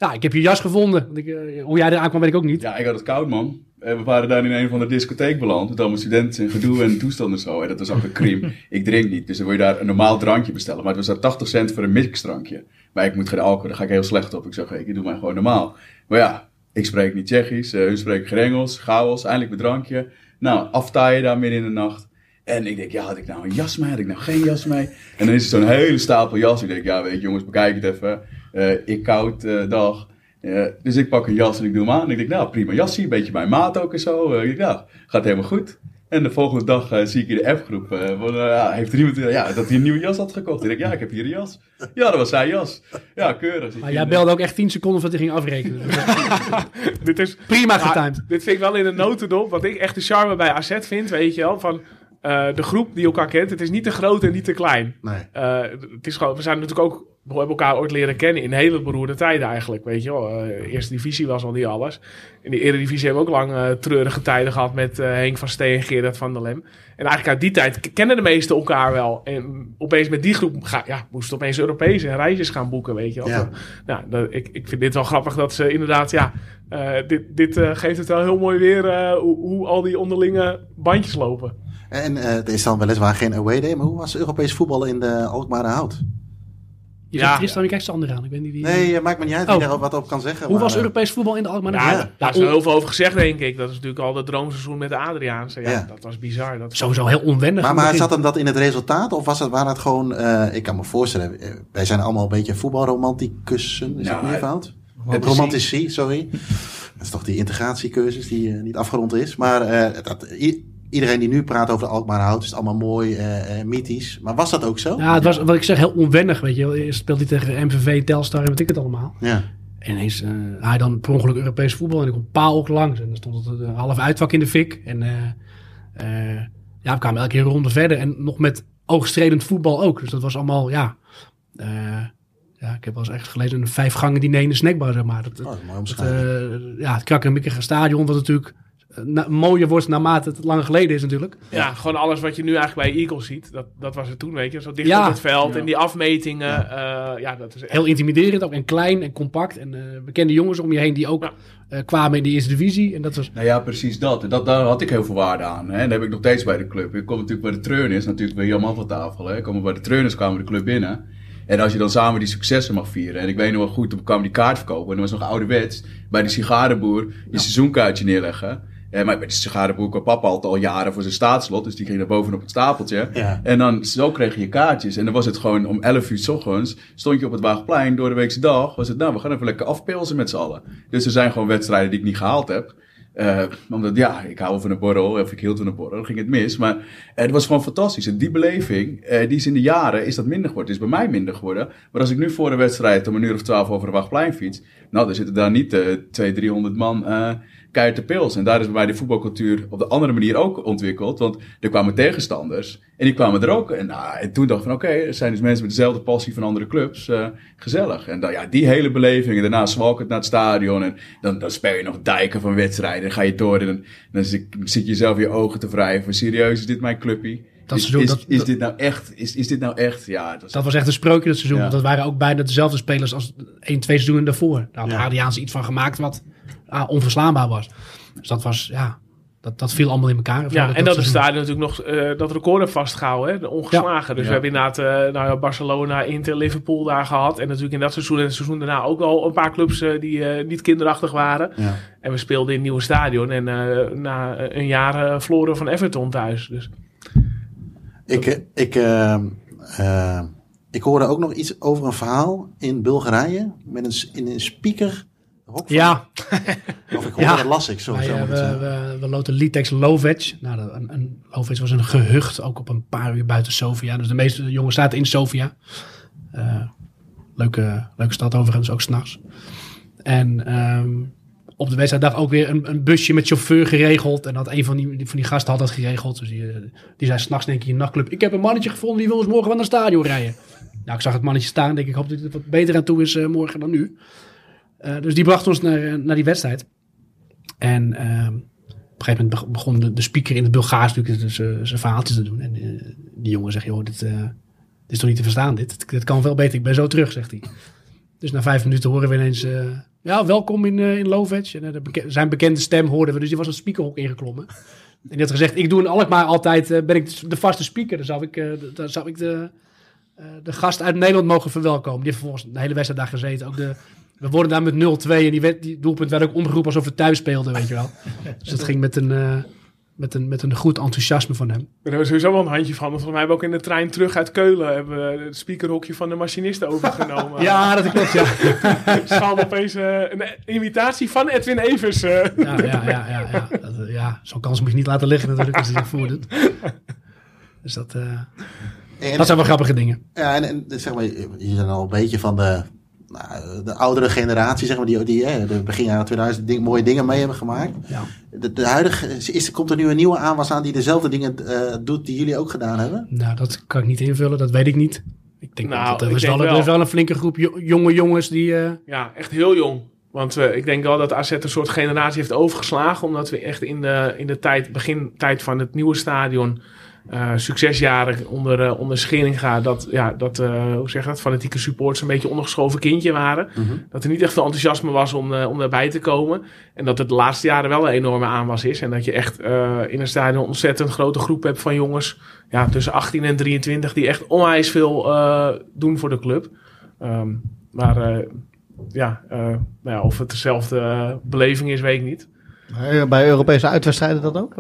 Ja, ik heb je jas gevonden. Want ik, eh, hoe jij eraan kwam, weet ik ook niet. Ja, ik had het koud, man. En we waren daar in een van de discotheek beland. Met allemaal studenten en gedoe en toestanden en zo. En dat was ook een crime. (laughs) ik drink niet, dus dan wil je daar een normaal drankje bestellen. Maar het was daar 80 cent voor een mixdrankje. Maar ik moet geen alcohol, daar ga ik heel slecht op. Ik zeg, ik doe mij gewoon normaal. Maar ja, ik spreek niet Tsjechisch, eh, hun spreken geen Engels. Chaos, eindelijk mijn drankje. Nou, aftaaien daar midden in de nacht. En ik denk, ja, had ik nou een jas mee? Had ik nou geen jas mee? En dan is het zo'n hele stapel jas. Ik denk, ja, weet je jongens, bekijk het even. Eh, ik koud eh, dag. Eh, dus ik pak een jas en ik doe hem aan. En ik denk, nou, prima jasje. Een beetje mijn maat ook en zo. Ik denk, nou, gaat helemaal goed. En de volgende dag zie ik in de appgroep, van, ja, heeft er iemand ja, dat hij een nieuwe jas had gekocht. Ik denk, ja, ik heb hier een jas. Ja, dat was zijn jas. Ja, keurig. Maar jij belde ook echt 10 seconden voordat hij ging afrekenen. (laughs) Dit is prima getimed. dit vind ik wel in een notendop. Wat ik echt de charme bij AZ vind, weet je wel. Van eh, de groep die elkaar kent. Het is niet te groot en niet te klein. Nee. Eh, het is gewoon, we zijn natuurlijk ook, we hebben elkaar ooit leren kennen in hele beroerde tijden eigenlijk, weet je wel. Eh, eerste divisie was al niet alles. In de Eredivisie hebben we ook lang eh, treurige tijden gehad met eh, Henk van Steen en Gerard van der Lem. En eigenlijk uit die tijd kennen de meesten elkaar wel. En opeens met die groep ga, ja, moesten opeens Europese reisjes gaan boeken, weet je wel. Ja. Nou, dat, ik, ik vind dit wel grappig dat ze inderdaad, ja, dit, dit geeft het wel heel mooi weer hoe, hoe al die onderlinge bandjes lopen. En eh er is dan weliswaar geen away day, maar hoe was Europees voetbal in de Alkmaar Hout? Je Ja. zegt Tristan, je kijkt Sander aan. Ik wie... Nee, maakt me niet uit wie Oh. daar wat op kan zeggen. Hoe maar, was eh, Europees voetbal in de Alkmaar? Ja, Ja. daar is er heel veel over gezegd, denk ik. Dat is natuurlijk al het droomseizoen met de Adriaanse. Ja, Ja. dat was bizar. Dat Sowieso heel onwendig. Maar, zat hem dat in het resultaat? Of was het, waren het gewoon... eh, ik kan me voorstellen, eh, wij zijn allemaal een beetje voetbalromanticussen. Is Ja, dat meer fout? romantici. Sorry. Dat is toch die integratiecursus die niet afgerond is. Maar eh, dat, i- iedereen die nu praat over de Alkmaar Hout, is het allemaal mooi, eh, mythisch. Maar was dat ook zo? Ja, het was wat ik zeg heel onwennig, weet je. Eerst speelde hij tegen MVV, Telstar en weet ik het allemaal. Ja. En ineens eh, hij dan per ongeluk Europees voetbal en ik kom paal ook langs. En dan stond het een half uitvak in de fik. En ja, we kwamen elke keer een ronde verder. En nog met oogstredend voetbal ook. Dus dat was allemaal, ja... ja, ik heb wel eens echt gelezen een vijf gangen diner in de snackbar, zeg maar. Dat, Oh, dat mooi ja, het krakkemikkige stadion, wat natuurlijk na- mooier wordt naarmate het langer geleden is natuurlijk. Ja, gewoon alles wat je nu eigenlijk bij Eagles ziet. Dat, dat was het toen, weet je. Zo dicht Ja. op het veld Ja. en die afmetingen. Ja, ja dat is echt... Heel intimiderend ook en klein en compact. En eh, bekende jongens om je heen die ook Ja. eh, kwamen in de eerste divisie. En dat was... Nou ja, precies dat. En dat, daar had ik heel veel waarde aan. Hè. En dat heb ik nog steeds bij de club. Ik kom natuurlijk bij de Treuners, natuurlijk bij Jan van tafel. Hè. Ik kom bij de Treuners kwamen we de club binnen. En als je dan samen die successen mag vieren. En ik weet nog wel goed, toen kwam die kaart verkopen. En dat was nog ouderwets. Bij de sigarenboer je seizoenkaartje neerleggen. Eh, maar bij de sigarenboer kwam papa altijd al jaren voor zijn staatslot. Dus die ging naar boven op het stapeltje. Ja. En dan zo kreeg je je kaartjes. En dan was het gewoon om 11 uur s ochtends. Stond je op het Waagplein door de weekse dag. Was het nou, we gaan even lekker afpilsen met z'n allen. Dus er zijn gewoon wedstrijden die ik niet gehaald heb. Eh, omdat ja, ik hou van een borrel, of ik hield van een borrel, dan ging het mis. Maar eh, het was gewoon fantastisch. En die beleving, die is in de jaren, is dat minder geworden. Het is bij mij minder geworden. Maar als ik nu voor een wedstrijd om een uur of twaalf over de Wachtplein fiets, nou, dan zitten daar niet 200, 300 man keihard te pils. En daar is bij mij de voetbalcultuur op de andere manier ook ontwikkeld. Want er kwamen tegenstanders en die kwamen er ook. En, nou, en toen dacht ik van, oké, er zijn dus mensen met dezelfde passie van andere clubs. eh, gezellig. En dan, ja, die hele beleving. En daarna zwalkend naar het stadion. En dan, dan speel je nog dijken van wedstrijden. Dan ga je door en dan, dan zit, zit je jezelf je ogen te wrijven. Serieus, is dit mijn clubpie? Dat is, seizoen, is, dat- is dit nou echt? Is, is dit nou echt? Ja, het was Dat was echt een sprookje dat seizoen. Ja. Want dat waren ook bijna dezelfde spelers als één, twee seizoenen daarvoor. Daar had Ja. Adriaanse iets van gemaakt wat ah, onverslaanbaar was. Dus dat was, ja, dat, dat viel allemaal in elkaar. Ja, en dat het seizoen. stadion natuurlijk nog eh, dat record heeft vastgehouden, hè, de ongeslagen. Dus Ja. we hebben inderdaad eh, nou ja, Barcelona, Inter, Liverpool daar gehad. En natuurlijk in dat seizoen en het seizoen daarna ook al een paar clubs eh, die eh, niet kinderachtig waren. Ja. En we speelden in het nieuwe stadion. En eh, na een jaar verloren van Everton thuis. Dus Ik, ik, ik hoorde ook nog iets over een verhaal in Bulgarije. Met een, in een speaker hok van- Ja, (laughs) Of ik hoorde Ja. dat las ik zo. wij, we, we, we loten Litex Lovec. Nou, dat- een, een, Lovec was een gehucht, ook op een paar uur buiten Sofia. Dus de meeste jongens zaten in Sofia. Eh, leuke, leuke stad overigens, ook s'nachts. En ehm, op de wedstrijddag ook weer een, een busje met chauffeur geregeld. En had een van die, van die gasten had dat geregeld. Dus die, eh, die zei s'nachts denk ik in een nachtclub... Ik heb een mannetje gevonden die wil ons morgen wel naar het stadion rijden. Nou, ik zag het mannetje staan. Denk ik, ik hoop dat hij er wat beter aan toe is eh, morgen dan nu. Eh, dus die bracht ons naar, eh, naar die wedstrijd. En ehm, op een gegeven moment beg- begon de, de speaker in het Bulgaars natuurlijk dus, eh, zijn verhaaltjes te doen. En eh, die jongen zegt, joh, dit, eh, dit is toch niet te verstaan dit? Dit kan wel beter, ik ben zo terug, zegt hij. Dus na vijf minuten horen we ineens, eh, ja, welkom in, eh in. En eh, zijn bekende stem hoorden we, dus die was het speakerhok ingeklommen. En die had gezegd, ik doe in Alkmaar altijd, eh, ben ik de vaste speaker. Dan zou ik, eh, de- dan zou ik de, eh, de gast uit Nederland mogen verwelkomen. Die heeft vervolgens de hele wedstrijd daar gezeten. Ook de, we worden daar met 0-2 en die, werd, die doelpunt werd ook omgeroepen alsof we thuis speelden, weet je wel. (laughs) Dus dat ging met een, eh, met een, met een goed enthousiasme van hem. Daar hebben we sowieso wel een handje van. Want volgens mij hebben we ook in de trein terug uit Keulen... hebben we het speakerhokje van de machinisten overgenomen. (laughs) Ja, dat klopt, ja. (laughs) Ze hadden opeens eh, een imitatie van Edwin Evers. eh. Ja, ja, ja, ja, ja. Dat, ja zo'n kans moet je niet laten liggen natuurlijk als hij zich voordoet. Dus dat, eh, En- dat zijn wel grappige dingen. Ja, en, en zeg maar, je bent al een beetje van de, nou, de oudere generatie, zeg maar, die, die hè, de begin jaren 2000 ding, mooie dingen mee hebben gemaakt. Ja. De, de huidige, is, er komt er nu een nieuwe aanwas aan die dezelfde dingen eh, doet die jullie ook gedaan hebben? Nou, dat kan ik niet invullen, dat weet ik niet. Ik denk Nou, dat er ik is, denk wel, er is wel een flinke groep jo- jonge jongens die... eh, Ja, echt heel jong. Want eh, ik denk wel dat AZ een soort generatie heeft overgeslagen. Omdat we echt in de, in de tijd, begintijd van het nieuwe stadion... eh, succesjaren onder, eh onder Scheringa... dat, ja, dat eh, hoe zeg je dat, fanatieke supporters een beetje ondergeschoven kindje waren. Dat er niet echt veel enthousiasme was om, eh, om daarbij te komen. En dat het de laatste jaren wel een enorme aanwas is. En dat je echt eh, in een stadion een ontzettend grote groep hebt van jongens... Ja, tussen 18 en 23 die echt onwijs veel eh, doen voor de club. Ehm, maar eh, ja, eh, nou ja, of het dezelfde beleving is, weet ik niet. Bij Europese uitwedstrijden dat ook?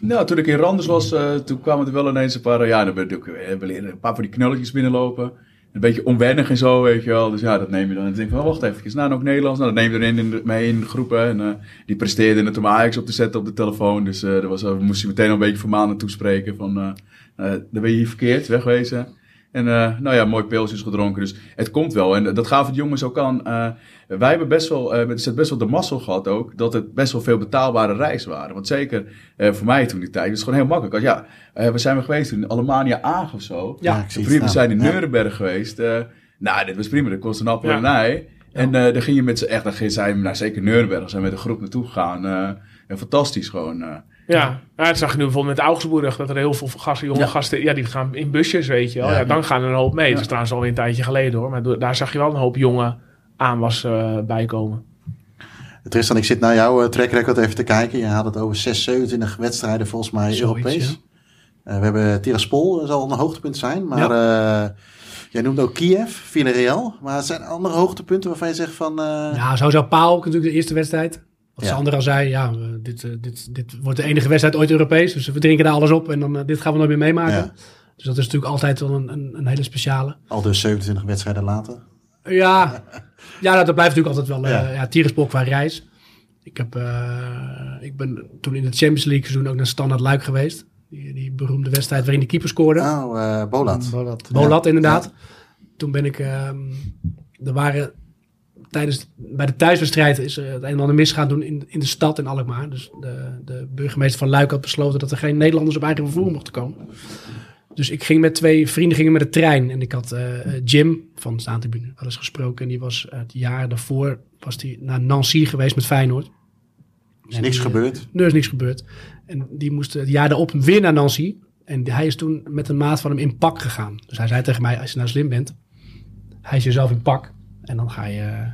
Nou, toen ik in Randers was, eh, toen kwamen er wel ineens een paar, eh, ja, dan ben ik ook, een paar van die knulletjes binnenlopen. Een beetje onwennig en zo, weet je wel. Dus ja, dat neem je dan. En dan denk van, wacht even, nou nog Nederlands. Nou, dat neem je erin mee in groepen. En eh, die presteerden het om Ajax op te zetten op de telefoon. Dus dat was, we moesten meteen al een beetje vermanen toespreken van, dan ben je hier verkeerd, wegwezen. En nou ja, mooi pilsjes gedronken. Dus het komt wel. En dat gaven de jongens ook aan. Wij hebben best wel, eh, het best wel de mazzel gehad ook, dat het best wel veel betaalbare reizen waren. Want zeker eh, voor mij toen die tijd, was het gewoon heel makkelijk. Als, ja, eh, we zijn we geweest in Alemania Aag of zo. Ja, ik zie het Vrienden staan. zijn in Ja. Nuremberg geweest. eh, nou, dit was prima. Dat kostte een appel Ja. en een ei. En eh dan ging je met z'n echt, dan ging- zijn we naar zeker Nuremberg, zijn we met een groep naartoe gegaan. eh, en fantastisch gewoon. eh. Ja, ja dat zag je nu bijvoorbeeld met Augsburg. Dat er heel veel gasten, jonge Ja. gasten, ja, die gaan in busjes, weet je wel. Ja. Ja, dan gaan er een hoop mee. Ja. Dat is trouwens alweer een tijdje geleden hoor. Maar daar zag je wel een hoop jonge aanwas eh bij komen. Tristan, ik zit naar jouw eh, track record even te kijken. Je had het over 6, 27 wedstrijden volgens mij Zoiets, Europees. ja. Eh, we hebben Tiraspol, dat zal een hoogtepunt zijn. Maar jij noemt ook Kiev, Villarreal. Maar er zijn andere hoogtepunten waarvan je zegt van... eh, Ja, sowieso Paal, ook natuurlijk de eerste wedstrijd. Wat Ja. Sander al zei, ja, dit, dit, dit wordt de enige wedstrijd ooit Europees. Dus we drinken daar alles op en dan, dit gaan we nooit meer meemaken. Ja. Dus dat is natuurlijk altijd wel een, een, een hele speciale. Al dus 27 wedstrijden later. Ja, ja nou, dat blijft natuurlijk altijd wel Ja. ja. ja, qua reis. Ik, heb, eh, ik ben toen in het Champions League seizoen ook naar Standard Luik geweest. Die, die beroemde wedstrijd waarin de keeper scoorde. Oh, eh Bolat. Bolat. Bolat inderdaad. Toen ben ik, ehm, er waren tijdens, bij de thuiswedstrijd is er het een en ander misgaan doen in, in de stad in Alkmaar. Dus de, de burgemeester van Luik had besloten dat er geen Nederlanders op eigen vervoer mochten komen. Dus ik ging met twee vrienden gingen met de trein. En ik had eh, eh, Jim van de Staantribune wel eens gesproken. En die was eh, het jaar daarvoor was die naar Nancy geweest met Feyenoord. Is En niks die, gebeurd. er is niks gebeurd. En die moest het jaar daarop weer naar Nancy. En hij is toen met een maat van hem in pak gegaan. Dus hij zei tegen mij, als je nou slim bent, hij is jezelf in pak. En dan ga je,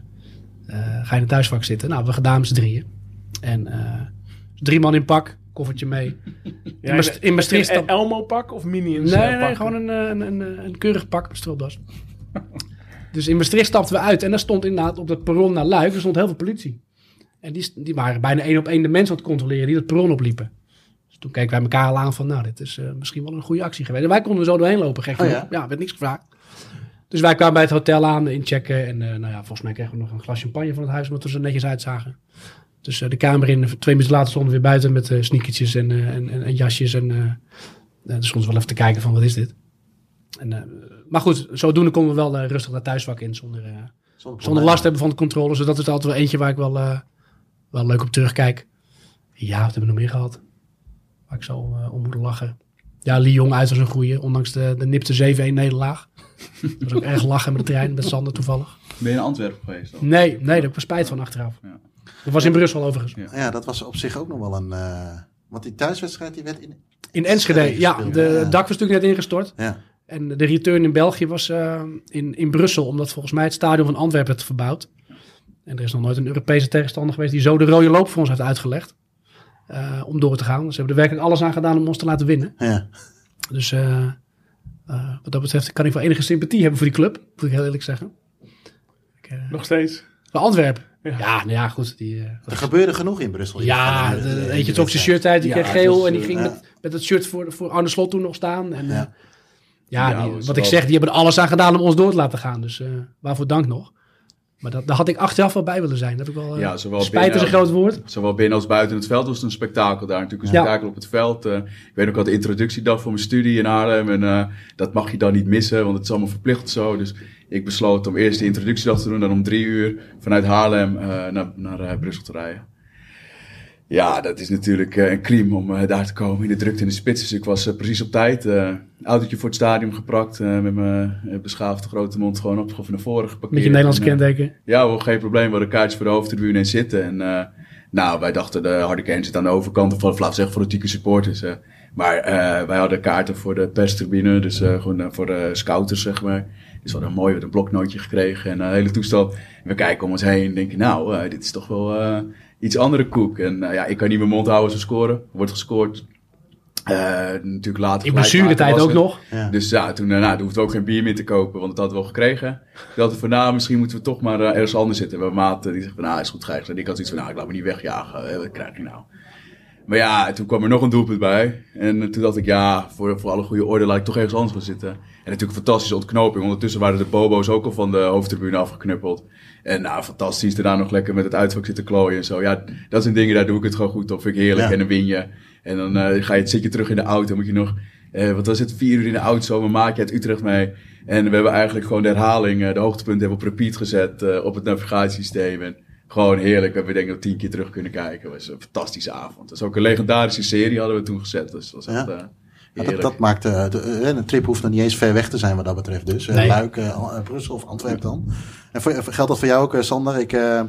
eh, ga je in het thuisvak zitten. Nou, we gedaan met z'n drieën. En drie man in pak, koffertje mee. (laughs) Ja, in Maastricht Een stap- Elmo pak of Minions Nee, nee, pak? gewoon een, eh, een, een, keurig pak met stropdas. (laughs) dus in Maastricht stapten we uit. En daar stond inderdaad op het perron naar Luik, er stond heel veel politie. En die, die waren bijna één op één de mensen aan het controleren die het perron opliepen. Dus toen keken wij elkaar al aan van, nou, dit is eh, misschien wel een goede actie geweest. En wij konden er zo doorheen lopen, gek Oh, genoeg. ja? ja? werd niks gevraagd. Dus wij kwamen bij het hotel aan, inchecken. En eh, nou ja, volgens mij kregen we nog een glas champagne van het huis, omdat we er netjes uitzagen. Dus eh, de kamer in, twee minuten later stonden we weer buiten met eh sneakertjes en, eh, en, en, en jasjes. En dus stonden we wel even te kijken van, wat is dit? En, maar goed, zodoende konden we wel rustig naar thuisvak in, zonder, eh, zonder last hebben van de controle. Dus dat is altijd wel eentje waar ik wel, wel leuk op terugkijk. Ja, wat hebben we nog meer gehad? Waar ik zo om moet lachen. Ja, Lyon uit was een goeie, ondanks de, de nipte 7-1 nederlaag. Dat (laughs) was ook erg lachen met de trein, met Sander toevallig. Ben je in Antwerpen geweest? dan? Nee, nee, daar heb ik spijt van achteraf. Ja. Dat was in Brussel overigens. Ja. Ja, dat was op zich ook nog wel een... eh, want die thuiswedstrijd die werd in... In Enschede, ja. De, ja. het dak was natuurlijk net ingestort. Ja, En de return in België was eh, in, in Brussel, omdat volgens mij het stadion van Antwerpen werd verbouwd. En er is nog nooit een Europese tegenstander geweest die zo de rode loop voor ons heeft uitgelegd. eh, om door te gaan. Dus ze hebben er werkelijk alles aan gedaan om ons te laten winnen. ja. Dus eh, eh, wat dat betreft kan ik wel enige sympathie hebben voor die club, moet ik heel eerlijk zeggen. Ik, Nog steeds. voor Antwerpen. Ja. Ja, nou ja, goed. Die, eh, Er gebeurde genoeg in Brussel. ja, de, in eentje trok zijn shirt uit, die Ja, kreeg geel was, en die eh, ging met, met het shirt voor, voor Arne Slot toen nog staan. En, Ja. ja, ja, Ja, die- wat ik zeg, die hebben er alles aan gedaan om ons door te laten gaan. Dus eh, waarvoor dank nog. Maar dat, daar had ik achteraf wel bij willen zijn. Dat heb ik wel, eh, Ja, zowel spijt is een groot woord. Zowel binnen als buiten het veld was het een spektakel daar. Natuurlijk een Ja. spektakel op het veld. Eh, ik weet ook al de introductiedag voor mijn studie in Haarlem. En eh, dat mag je dan niet missen, want het is allemaal verplicht zo. Dus ik besloot om eerst de introductiedag te doen. Dan om drie uur vanuit Haarlem eh, naar, naar eh, Brussel te rijden. Ja, dat is natuurlijk eh, een crime om daar te komen in de drukte in de spits. Dus ik was precies op tijd. eh autootje voor het stadion geprakt. met mijn beschaafde grote mond gewoon op, gewoon naar voren geparkeerd. Met je En, eh, kenteken. ja, geen probleem. We hadden kaartjes voor de hoofdtribune en zitten. En nou, wij dachten de harde kern zit aan de overkant. Of we zeggen fanatieke supporters. eh. maar eh, wij hadden kaarten voor de perstribune. Dus gewoon voor de scouters, zeg maar. Dus we hadden een mooi een bloknootje gekregen en een hele toestel. En we kijken om ons heen en denken, nou, eh, dit is toch wel eh, iets andere koek. En eh, ja, ik kan niet mijn mond houden als we scoren. Er wordt gescoord. Eh, natuurlijk later In blessuretijd ook nog. Ja. Dus ja, toen, eh, nou, toen hoefden we ook geen bier meer te kopen, want dat hadden we wel gekregen. Toen dachten we van, nou, misschien moeten we toch maar eh, ergens anders zitten. Een maat eh, die zegt van, nou, is goed grijs. En ik had zoiets van, nou, ik laat me niet wegjagen. Eh, Wat krijg je nou? Maar ja, toen kwam er nog een doelpunt bij. En eh, toen dacht ik, ja, voor, voor alle goede orde laat ik toch ergens anders gaan zitten. En natuurlijk een fantastische ontknoping. Ondertussen waren de bobo's ook al van de hoofdtribune afgeknuppeld. En nou, fantastisch. Daarna nog lekker met het uitvak zitten klooien en zo. Ja, dat zijn dingen, daar doe ik het gewoon goed op. Vind ik heerlijk. Ja. En dan win je. En dan eh, ga je, zit je terug in de auto. Moet je nog, eh, wat was het, vier uur in de auto. Mijn maatje uit Utrecht mee. En we hebben eigenlijk gewoon de herhaling, eh, de hoogtepunten hebben we op repeat gezet op het navigatiesysteem. En gewoon heerlijk. We hebben denk ik nog tien keer terug kunnen kijken. Het was een fantastische avond. Dat is ook een legendarische serie hadden we toen gezet. Dus dat was echt Ja. Eh, dat, dat maakt eh, de, eh, een trip hoeft nog niet eens ver weg te zijn wat dat betreft. Dus eh, Nee. Luik, eh, eh, Brussel of Antwerpen dan. En voor, geldt dat voor jou ook, eh, Sander? Ik eh,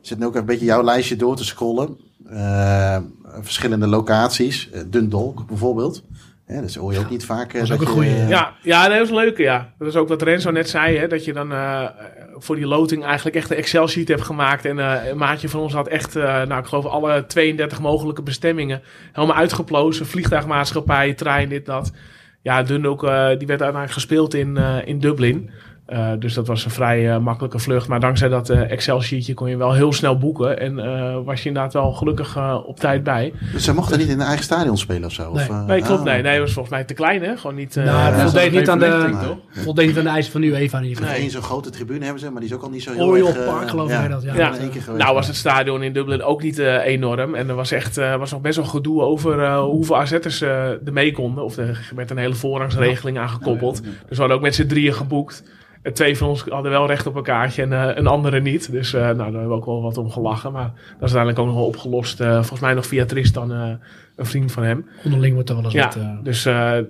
zit nu ook een beetje jouw lijstje door te scrollen. Eh, verschillende locaties. Eh, Dundalk bijvoorbeeld. Ja, dus hoor je ook niet vaak. eh, Dat is ook een eh, Ja, ja dat is een leuke, ja. Dat is ook wat Renzo net zei, hè, dat je dan eh, voor die loting eigenlijk echt een Excel-sheet hebt gemaakt. En eh, een maatje van ons had echt, eh, nou ik geloof alle 32 mogelijke bestemmingen helemaal uitgeplozen. Vliegtuigmaatschappij, trein, dit, dat. Ja, Dundalk, eh, die werd uiteindelijk gespeeld in, in Dublin. Eh, dus dat was een vrij eh, makkelijke vlucht. Maar dankzij dat eh, Excel-sheetje kon je wel heel snel boeken. En eh, was je inderdaad wel gelukkig op tijd bij. Dus ze mochten niet in een eigen stadion spelen of zo? Nee. Of, eh, Nee, klopt. ah. Nee, nee, was volgens mij te klein, hè? Gewoon niet... Nou, Ja, voldeed niet aan de, Nee. voldeed niet aan de eisen van UEFA ieder geval. Nee. Eén zo'n grote tribune hebben ze, maar die is ook al niet zo heel Royal erg... Park geloof ik dat, ja. Ja. keer geweest. Nou was het stadion in Dublin ook niet eh, enorm. En er was echt eh, was nog best wel gedoe over hoeveel AZ'ers er mee konden. Of er werd een hele voorrangsregeling aangekoppeld. Dus we hadden ook met z'n drieën geboekt. Twee van ons hadden wel recht op een kaartje en eh, een andere niet. Dus eh, nou, daar hebben we ook wel wat om gelachen. Maar dat is uiteindelijk ook nog wel opgelost. eh, volgens mij nog via Tristan, eh, een vriend van hem. Onderling wordt er wel eens Ja, wat... eh, dus eh, eh,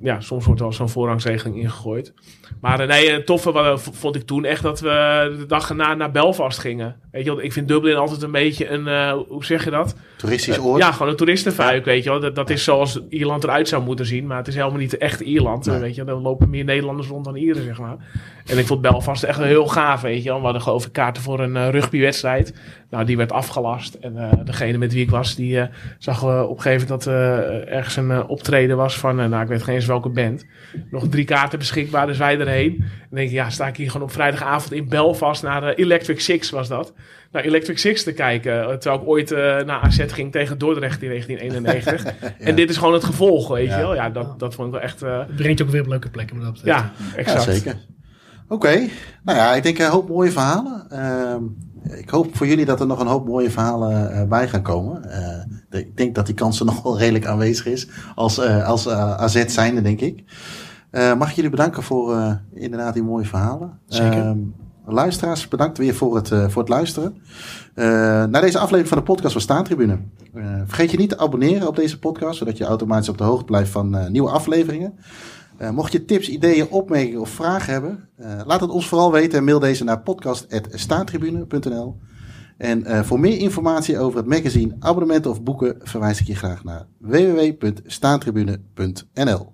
ja, soms wordt er wel zo'n voorrangsregeling ingegooid. Maar nee, het toffe vond ik toen echt dat we de dag erna naar Belfast gingen. Weet je wel, ik vind Dublin altijd een beetje een, eh, hoe zeg je dat? Toeristisch oord. Ja, gewoon een toeristenfuik, weet je wel. Dat, dat is zoals Ierland eruit zou moeten zien. Maar het is helemaal niet echt Ierland, Nee. weet je wel. Er lopen meer Nederlanders rond dan Ieren, zeg maar. En ik vond Belfast echt heel gaaf, weet je wel. We hadden geloof ik kaarten voor een eh, rugbywedstrijd. Nou, die werd afgelast. En eh, degene met wie ik was, die eh, zag we op een gegeven moment dat eh, ergens een optreden was van, nou, ik weet geen eens welke band. Nog drie kaarten beschikbaar, dus wij erheen. En dan denk ik, ja, sta ik hier gewoon op vrijdagavond in Belfast naar Electric Six was dat. Naar Electric Six te kijken. Terwijl ik ooit eh, naar AZ ging tegen Dordrecht in (laughs) 1991. En dit is gewoon het gevolg, weet Ja. je wel. Ja, dat, dat vond ik wel echt... eh, het brengt je ook weer op leuke plekken. Maar dat ja, Ja, exact. zeker. Oké, nou ja, ik denk een hoop mooie verhalen. Ehm, ik hoop voor jullie dat er nog een hoop mooie verhalen eh, bij gaan komen. Eh, ik denk dat die kans er (laughs) nog wel redelijk aanwezig is. Als, eh, als AZ zijnde, denk ik. Mag ik jullie bedanken voor inderdaad die mooie verhalen. Zeker. Ehm, luisteraars, bedankt weer voor het, voor het luisteren. Naar deze aflevering van de podcast van Staantribune. Vergeet je niet te abonneren op deze podcast, zodat je automatisch op de hoogte blijft van nieuwe afleveringen. Eh, mocht je tips, ideeën, opmerkingen of vragen hebben, eh, laat het ons vooral weten en mail deze naar podcast.staantribune.nl. En eh, voor meer informatie over het magazine, abonnementen of boeken verwijs ik je graag naar www.staantribune.nl.